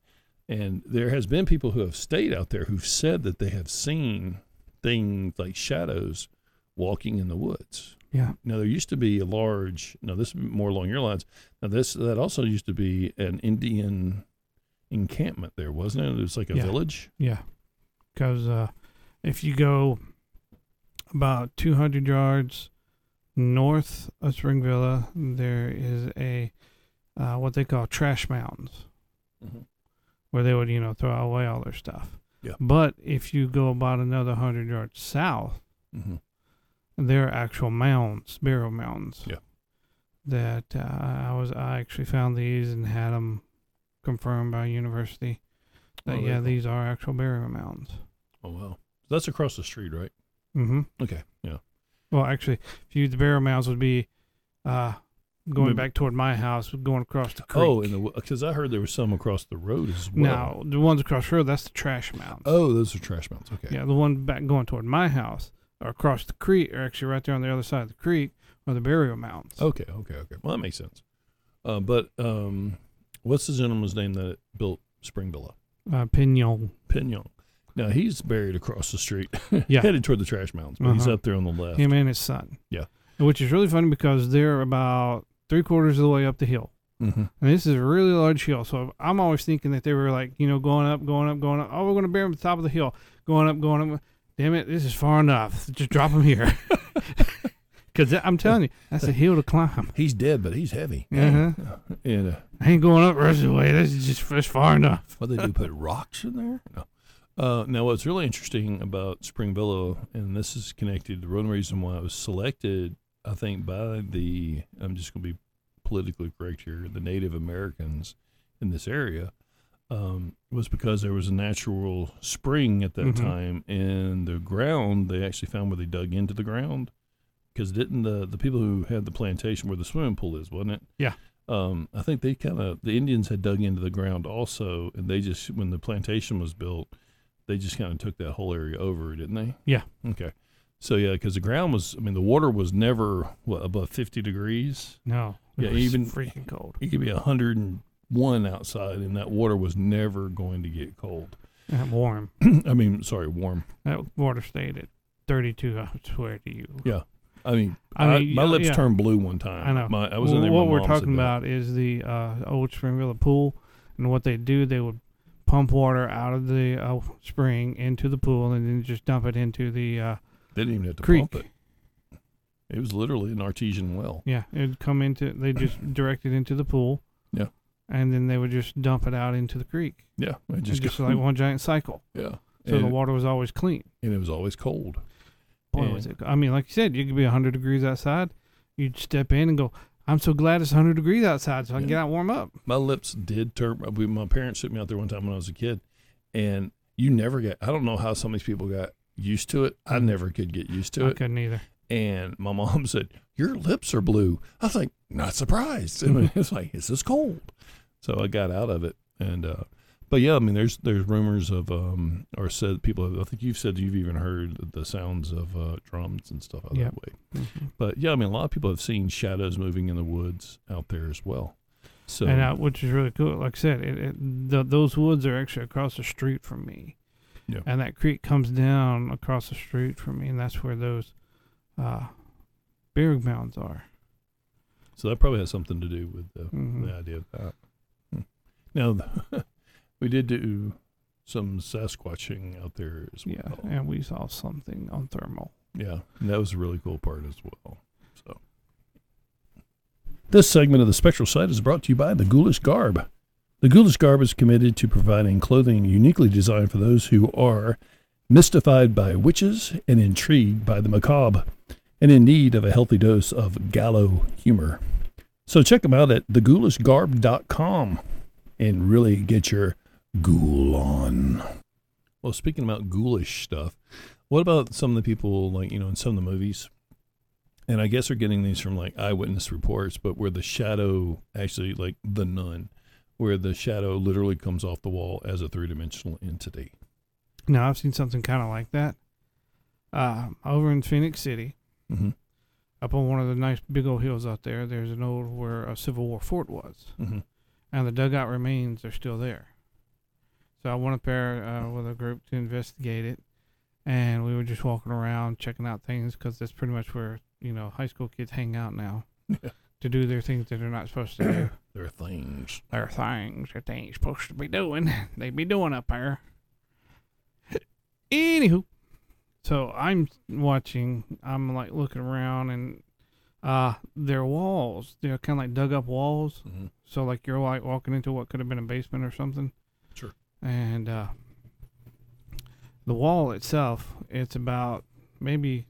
And there has been people who have stayed out there who've said that they have seen things like shadows walking in the woods. Yeah. Now there used to be a large. No, this is more along your lines. Now this that also used to be an Indian encampment there, wasn't it? It was like a Yeah. village. Yeah. Because uh, if you go about 200 yards north of Spring Villa, there is a uh, what they call trash mounds where they would, you know, throw away all their stuff. Yeah. But if you go about another 100 yards south, Mm-hmm. there are actual mounds, burial mounds. Yeah. That uh, I was, I actually found these and had them confirmed by university that Oh, yeah, cool. these are actual burial mounds. Oh wow, that's across the street, right? Mm-hmm. Okay, yeah. Well, actually, if you the burial mounds would be uh, going Maybe- back toward my house, going across the creek. Oh, and the because I heard there was some across the road as well. now the ones across the road, that's the trash mounds. Oh, those are trash mounds. Okay. Yeah, the one back going toward my house or across the creek, or actually right there on the other side of the creek, are the burial mounds. Okay. Okay. Okay. Well, that makes sense. Uh, but um, what's the gentleman's name that built Spring Villa? Uh, Penn Yonge. Pignon. Now he's buried across the street, Yeah. headed toward the trash mounds, but he's Uh-huh. up there on the left. Him and his son. Yeah. Which is really funny because they're about three quarters of the way up the hill. Mm-hmm. And this is a really large hill. So I'm always thinking that they were like, you know, going up, going up, going up. Oh, we're going to bury them at the top of the hill. Going up, going up. Damn it, this is far enough. Just drop them here. Because I'm telling you, that's a hill to climb. He's dead, but he's heavy. Uh-huh. And uh, I ain't going up the rest of the way. This is just it's far enough. what they do? Put rocks in there? No. Uh, now, what's really interesting about Spring Villa, and this is connected, the one reason why it was selected, I think, by the, I'm just going to be politically correct here, the Native Americans in this area, um, was because there was a natural spring at that Mhm. time, and the ground, they actually found where they dug into the ground. Because didn't the, the people who had the plantation where the swimming pool is, wasn't it? Yeah. Um, I think they kind of, the Indians had dug into the ground also, and they just, when the plantation was built, they just kind of took that whole area over, didn't they? Yeah. Okay. So yeah, because the ground was, I mean, the water was never what above fifty degrees. No. Yeah, even- freaking cold. It could be hundred and one outside, and that water was never going to get cold. Warm. I mean, sorry, warm. That water stayed at 32. I swear to you. Yeah. I mean, I I mean, my lips yeah. turned blue one time. I know. My, I was Well, in there. what we're talking about is the uh, old Spring Villa pool, and what they do, they would pump water out of the uh, spring into the pool, and then just dump it into the uh, They didn't even have to creek. pump it. It was literally an artesian well. Yeah, it'd come into. They just direct it into the pool. Yeah. And then they would just dump it out into the creek. Yeah, it just, just like one giant cycle. yeah. So and, the water was always clean. and it was always cold. Boy, And- was it! I mean, like you said, you could be 100 degrees outside. You'd step in and go, "I'm so glad it's 100 degrees outside, so I can Yeah. get out and warm up." my lips did turn. My parents took me out there one time when I was a kid, and you never get. I don't know how some of these people got used to it. I Mhm. never could get used to I it. I couldn't either. And my mom said, "Your lips are blue." I was like, not surprised. I mean, it's like it's just cold. So I got out of it, and uh, but yeah, I mean, there's there's rumors of um or said people. I think you've said you've even heard the sounds of uh, drums and stuff out Yeah. that way. Mhm. But yeah, I mean, a lot of people have seen shadows moving in the woods out there as well. So and uh, which is really cool. Like I said, it, it, the, those woods are actually across the street from me. Yeah. And that creek comes down across the street from me, and that's where those uh, burial mounds are. So that probably has something to do with the, Mhm. the idea of that. Hmm. Now, we did do some Sasquatching out there as well. Yeah, and we saw something on thermal. Yeah, and that was a really cool part as well. So, this segment of the Spectral Side is brought to you by the Ghoulish Garb. The Ghoulish Garb is committed to providing clothing uniquely designed for those who are mystified by witches and intrigued by the macabre, and in need of a healthy dose of gallow humor. So check them out at theghoulishgarb.com and really get your ghoul on. Well, speaking about ghoulish stuff, what about some of the people like you know in some of the movies? And I guess they're getting these from like eyewitness reports, but where the shadow actually like the nun, where the shadow literally comes off the wall as a three dimensional entity. Now I've seen something kind of like that. Uh, over in Phenix City, Mm-hmm. up on one of the nice big old hills out there, there's an old where a Civil War fort was, Mm-hmm. and the dugout remains are still there. So I went up there uh, with a group to investigate it, and we were just walking around checking out things because that's pretty much where you know high school kids hang out now to do their things that they're not supposed to do. There are things. their things that they ain't supposed to be doing. They be doing up there. Anywho, so I'm watching. I'm like looking around, and uh, their walls. They're kind of like dug up walls. Mm-hmm. So like you're like walking into what could have been a basement or something. And uh, the wall itself, it's about maybe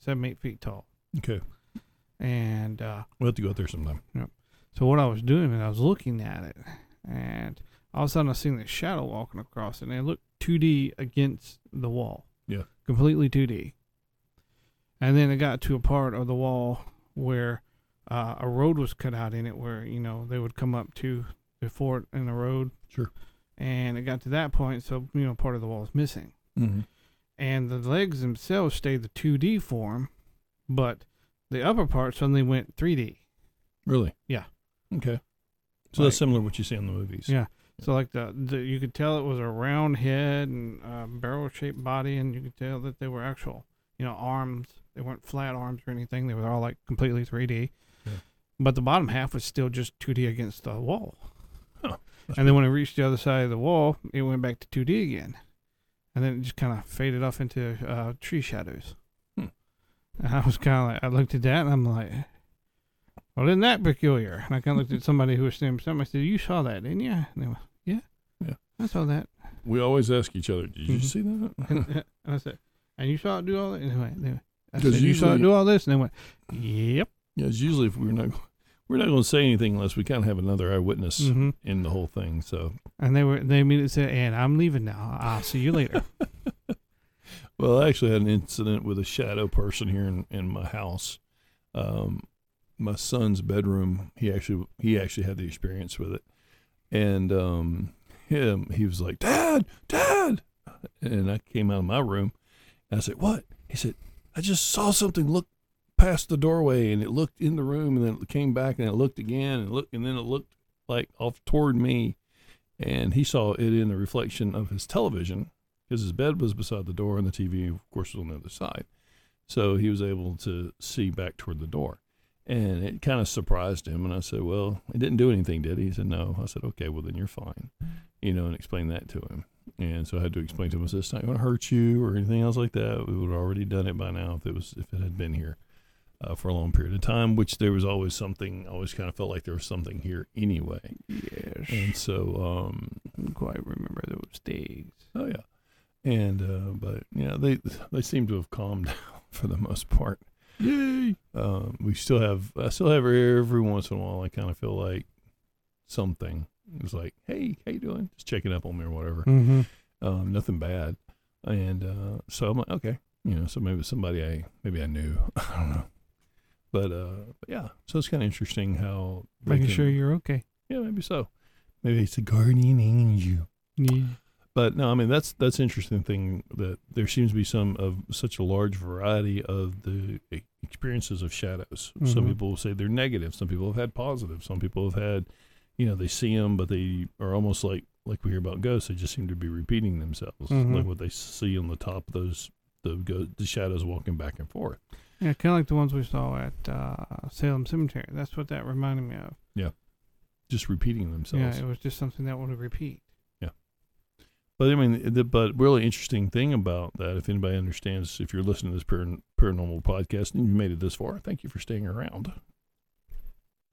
seven, eight feet tall. Okay, And uh, we'll have to go out there sometime. Yep. So what I was doing is I was looking at it, and all of a sudden I seen this shadow walking across it, and it looked 2D against the wall. Yeah. Completely 2D. And then it got to a part of the wall where uh, a road was cut out in it, where you know they would come up to the fort in the road. Sure. And it got to that point, so you know part of the wall is missing, Mm-hmm. and the legs themselves stayed the 2D form, but the upper part suddenly went 3D. Really? Yeah. Okay. So Like- that's similar to what you see in the movies. Yeah. So like the, the you could tell it was a round head and uh, barrel shaped body, and you could tell that they were actual, you know, arms. They weren't flat arms or anything. They were all like completely 3D. Yeah. But the bottom half was still just 2D against the wall. Huh. And then when it reached the other side of the wall, it went back to 2D again, and then it just kind of faded off into uh, tree shadows. Hmm. And I was kind of like, I looked at that and I'm like, well, isn't that peculiar? And I kind of looked at somebody who was standing beside me. I said, you saw that, didn't you? And they went, yeah, Yeah. I saw that. We always ask each other, "Did you Mhm. see that?" And, and I said, and you saw it do all that? And they went, they went, I said, you saw it do all this? And they went, yep. Yeah, it's usually if we're not we're not going to say anything unless we kind of have another eyewitness hmm in the whole thing. So, And they were, they immediately said, and I'm leaving now. I'll see you later. well, I actually had an incident with a shadow person here in, in my house. Um, my son's bedroom. He actually he actually had the experience with it, and um, him he was like, "Dad, Dad," and I came out of my room, and I said, "What?" He said, "I just saw something look past the doorway, and it looked in the room, and then it came back, and it looked again, and looked, and then it looked like off toward me." And he saw it in the reflection of his television because his bed was beside the door and the TV, of course, was on the other side. So he was able to see back toward the door. And it kind of surprised him. And I said, Well, it didn't do anything, did he? He said, No. I said, Okay, well, then you're fine. You know, and explain that to him. And so I had to explain to him, I said, It's not going to hurt you or anything else like that. We would have already done it by now if it was if it had been here uh, for a long period of time, which there was always something, always kind of felt like there was something here anyway. yes. And so, um, I quite remember those days. Oh yeah, and uh, but you know they they seem to have calmed down for the most part. Yay! Um, we still have I still have every once in a while I kind of feel like something is like, hey, how you doing? Just checking up on me or whatever. Mm-hmm. Um, nothing bad, and uh, so I'm like, okay, you know, so maybe somebody I maybe I knew, I don't know, but uh, but yeah, so it's kind of interesting how they Making can- sure you're okay. yeah, maybe so, maybe it's a guardian angel. Yeah. But no, I mean that's that's interesting thing that there seems to be some of such a large variety of the e- experiences of shadows. Some Mhm. people will say they're negative. Some people have had positive. Some people have had, you know, they see them, but they are almost like like we hear about ghosts. They just seem to be repeating themselves, Mhm. like what they see on the top of those the go- the shadows walking back and forth. Yeah, kind of like the ones we saw at uh, Salem Cemetery. That's what that reminded me of. Yeah, just repeating themselves. Yeah, it was just something that would repeat. Yeah, but I mean, the but really interesting thing about that, if anybody understands, if you're listening to this par- paranormal podcast and you made it this far, thank you for staying around.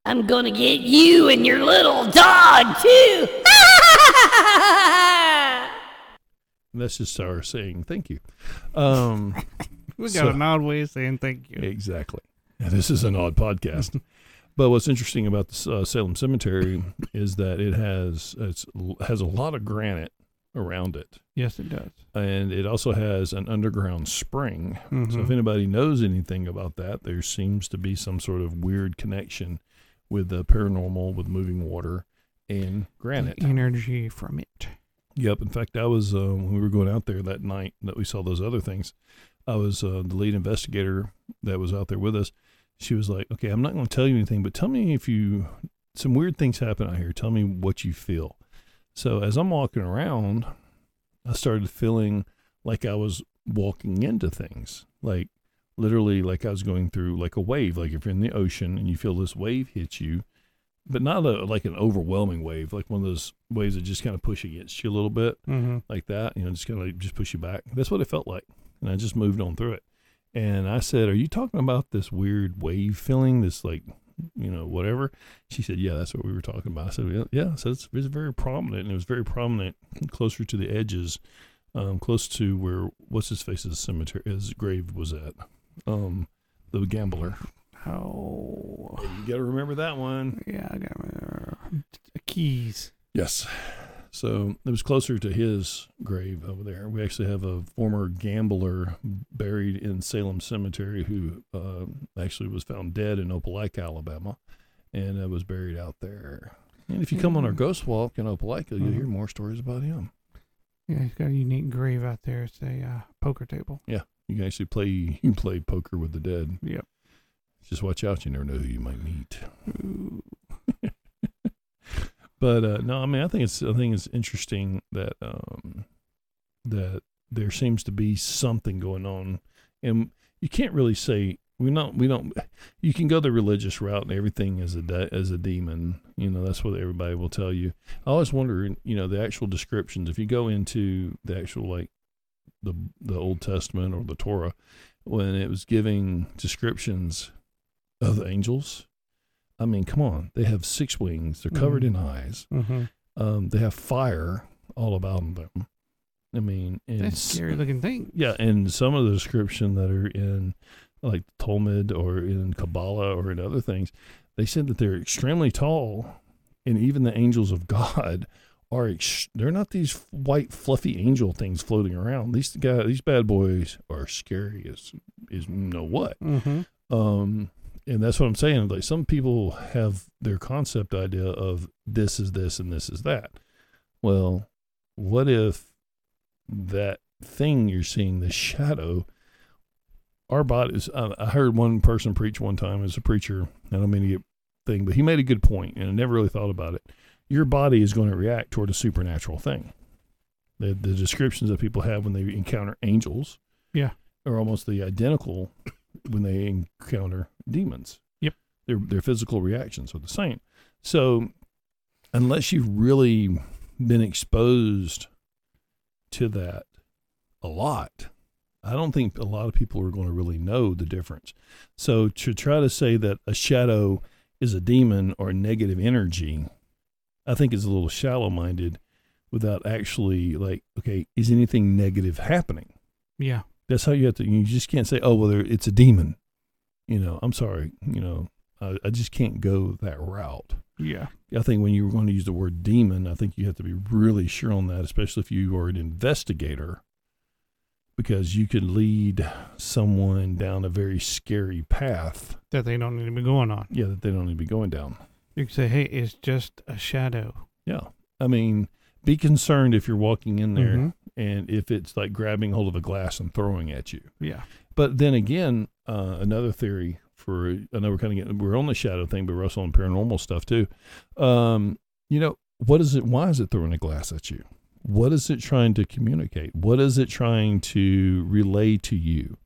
I'm gonna get you and your little dog too. And that's just our saying thank you. Um, We got So- an odd way of saying thank you. exactly. And this is an odd podcast. but what's interesting about the uh, Salem Cemetery is that it has it's has a lot of granite around it, Yes, it does. and it also has an underground spring. So if Mhm. anybody knows anything about that, there seems to be some sort of weird connection with the paranormal, with moving water and granite. The energy from it. Yep. In fact, I was uh, when we were going out there that night that we saw those other things. I was uh, the lead investigator that was out there with us. She was like, "Okay, I'm not going to tell you anything, but tell me if you some weird things happen out here. Tell me what you feel." So as I'm walking around, I started feeling like I was walking into things, like literally like I was going through like a wave. Like if you're in the ocean and you feel this wave hit you, but not a, like an overwhelming wave, like one of those waves that just kind of push against you a little bit, Mm-hmm. like that. You know, just kind of like just push you back. That's what it felt like, and I just moved on through it. And I said, "Are you talking about this weird wave feeling? This like, you know, whatever?" She said, "Yeah, that's what we were talking about." I said, "Yeah." yeah. So it's, it's very prominent, and it was very prominent closer to the edges, um, close to where what's his face's cemetery, his grave was at, um, the gambler. Oh, You got to remember that one. yeah, I got uh, keys. Yes. So it was closer to his grave over there. We actually have a former gambler buried in Salem Cemetery who uh, actually was found dead in Opelika, Alabama, and uh, was buried out there. And if you come on our ghost walk in Opelika, you'll hear more stories about him. Yeah, he's got a unique grave out there. It's a uh, poker table. Yeah, you can actually play you can play poker with the dead. Yep. Just watch out; you never know who you might meet. But uh, no, I mean, I think it's I think it's interesting that um, that there seems to be something going on, and you can't really say we not we don't. You can go the religious route and everything as a de- as a demon. You know, that's what everybody will tell you. I always wonder, you know, the actual descriptions. If you go into the actual like the the Old Testament or the Torah, when it was giving descriptions of the angels. I mean, come on. They have six wings. They're covered Mhm. in eyes. Mm-hmm. Um, they have fire all about them. I mean, and That's scary looking thing. yeah, and some of the description that are in like Talmud or in Kabbalah or in other things, they said that they're extremely tall, and even the angels of God are ex- they're not these white fluffy angel things floating around. These guys, these bad boys are scary as is you know what. Mm-hmm. Um, and that's what I'm saying. Like some people have their concept idea of this is this and this is that. Well, what if that thing you're seeing, the shadow, our bodies? Uh, I heard one person preach one time as a preacher. I don't mean to get thing, but he made a good point, and I never really thought about it. Your body is going to react toward a supernatural thing. The the descriptions that people have when they encounter angels, Yeah. are almost the identical when they encounter demons. Yep. Their their physical reactions are the same. So unless you've really been exposed to that a lot, I don't think a lot of people are going to really know the difference. So to try to say that a shadow is a demon or negative energy, I think is a little shallow minded without actually like, okay, is anything negative happening? Yeah. That's how you have to. You just can't say, "Oh, well, it's a demon." You know, I'm sorry. You know, I, I just can't go that route. Yeah. I think when you were going to use the word demon, I think you have to be really sure on that, especially if you are an investigator, because you could lead someone down a very scary path. That they don't need to be going on. Yeah, that they don't need to be going down. You can say, hey, it's just a shadow. Yeah, I mean, be concerned if you're walking in there Mhm. And if it's like grabbing hold of a glass and throwing at you. Yeah. But then again, uh, another theory for I know we're kind of getting we're on the shadow thing, but Russell and paranormal stuff too. Um, you know, what is it? Why is it throwing a glass at you? What is it trying to communicate? What is it trying to relay to you?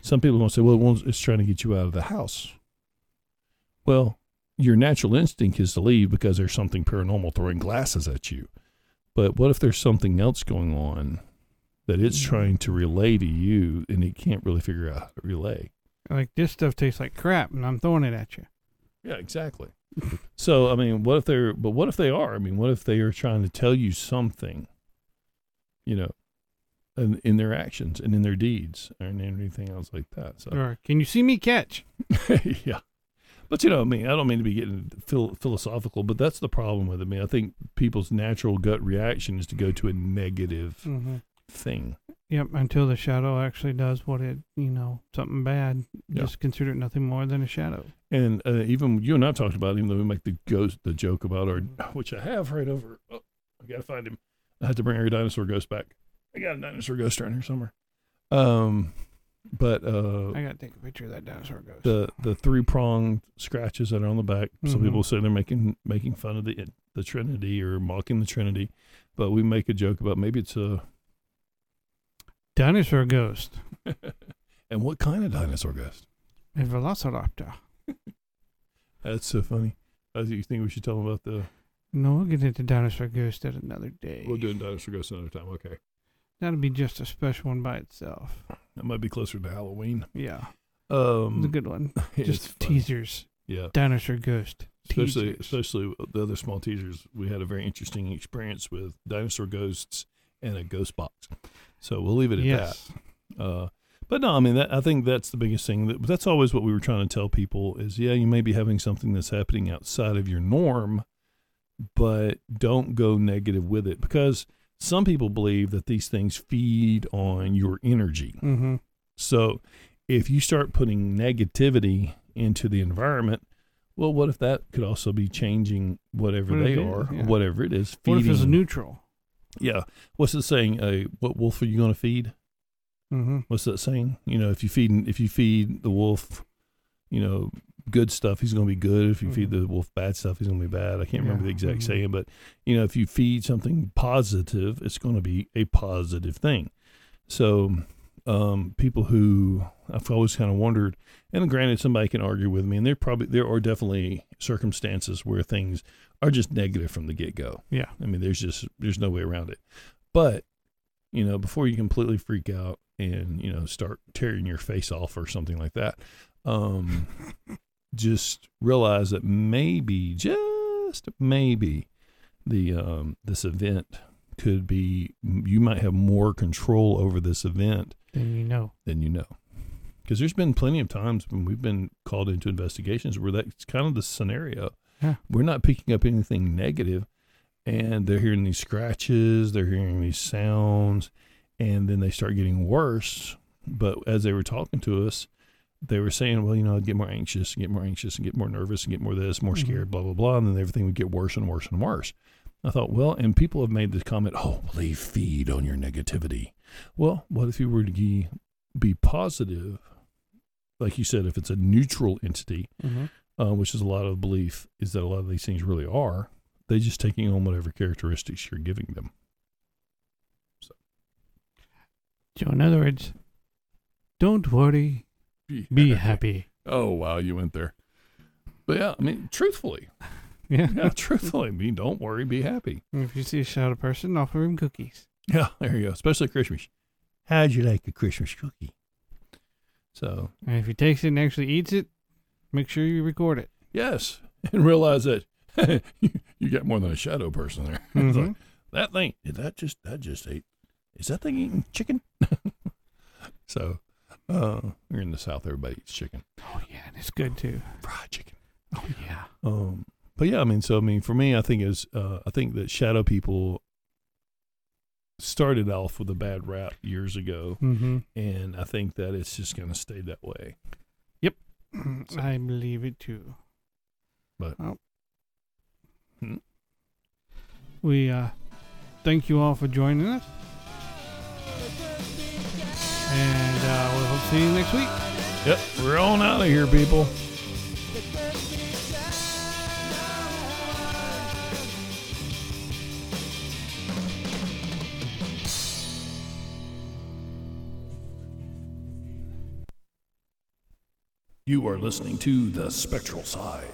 Some people to say, well, it's trying to get you out of the house. Well, your natural instinct is to leave because there's something paranormal throwing glasses at you. But what if there's something else going on that it's Mhm. trying to relay to you and it can't really figure out how to relay? Like this stuff tastes like crap, and I'm throwing it at you. Yeah, exactly. so, I mean, what if they're, but what if they are? I mean, what if they are trying to tell you something, you know, in, in their actions and in their deeds and anything else like that? So, Or can you see me catch? yeah. But, you know, I mean, I don't mean to be getting phil- philosophical, but that's the problem with it. I mean, I think people's natural gut reaction is to go to a negative Mm-hmm. thing. Yep. Until the shadow actually does what it, you know, something bad. Yeah. Just consider it nothing more than a shadow. And uh, even you and I talked about, it, even though we make the ghost the joke about our, which I have right over. Oh, I gotta find him. I had to bring our dinosaur ghost back. I got a dinosaur ghost around here somewhere. Um, but uh, I gotta take a picture of that dinosaur ghost. the the three pronged scratches that are on the back. Some Mhm. people say they're making making fun of the the Trinity or mocking the Trinity, but we make a joke about maybe it's a. dinosaur ghost. and what kind of dinosaur ghost? A velociraptor. That's so funny. I you think we should tell them about the. No, we'll get into dinosaur ghost at another day. We'll do dinosaur ghost another time. Okay, That'll be just a special one by itself. that might be closer to Halloween. Yeah, Um, it's a good one. Just teasers. Yeah. Dinosaur ghost. especially teasers. especially the other small teasers. We had a very interesting experience with dinosaur ghosts and a ghost box. So we'll leave it at yes. that. Uh, but no, I mean that I think that's the biggest thing. That, that's always what we were trying to tell people is yeah, you may be having something that's happening outside of your norm, but don't go negative with it because some people believe that these things feed on your energy. Mm-hmm. So if you start putting negativity into the environment, well, what if that could also be changing whatever What they are, yeah. whatever it is? What if it's feeding- neutral? Yeah. What's it saying? Uh, what wolf are you going to feed? Mm-hmm. What's that saying? You know, if you feed if you feed the wolf, you know, good stuff, he's going to be good. If you feed Mhm. the wolf bad stuff, he's going to be bad. I can't remember the exact mhm. saying, but you know, if you feed something positive, it's going to be a positive thing. So, um, people who I've always kind of wondered, and granted, somebody can argue with me, and there probably there are definitely circumstances where things are just negative from the get go. Yeah. I mean, there's just there's no way around it. But you know, before you completely freak out and you know start tearing your face off or something like that, um, just realize that maybe, just maybe, the um, this event could be you might have more control over this event Then you know. than you know. Because there's been plenty of times when we've been called into investigations where that's kind of the scenario. Yeah. We're not picking up anything negative, and they're hearing these scratches, they're hearing these sounds, and then they start getting worse. But as they were talking to us, they were saying, well, you know, I'd get more anxious and get more anxious and get more nervous and get more this, more Mhm. scared, blah, blah, blah. And then everything would get worse and worse and worse. I thought, well, and people have made this comment, oh, well, they feed on your negativity. Well, what if you were to be, positive? Like you said, if it's a neutral entity, Mm-hmm. uh, which is a lot of belief, is that a lot of these things really are, they just taking on whatever characteristics you're giving them. So in other words, don't worry, be happy. Oh, wow, you went there. But yeah, I mean, truthfully, Yeah. yeah, truthfully, I mean, don't worry, be happy. if you see a shadow person, offer him cookies. Yeah, there you go. Especially Christmas. How'd you like a Christmas cookie? So, And if he takes it and actually eats it, make sure you record it. yes, and realize that you, you got more than a shadow person there. It's like, mm-hmm. that thing, did that just, that just ate, is that thing eating chicken? so, uh, we're in the South, everybody eats chicken. Oh yeah, and it's good too. Fried chicken. Oh yeah. Um, but yeah, I mean, so I mean, for me, I think is uh, I think that shadow people started off with a bad rap years ago, Mm-hmm. and I think that it's just going to stay that way. So- I believe it too. But- Oh. Hmm. we uh, thank you all for joining us, and uh, we'll see you next week. Yep, we're on out of here, people. You are listening to The Spectral Side.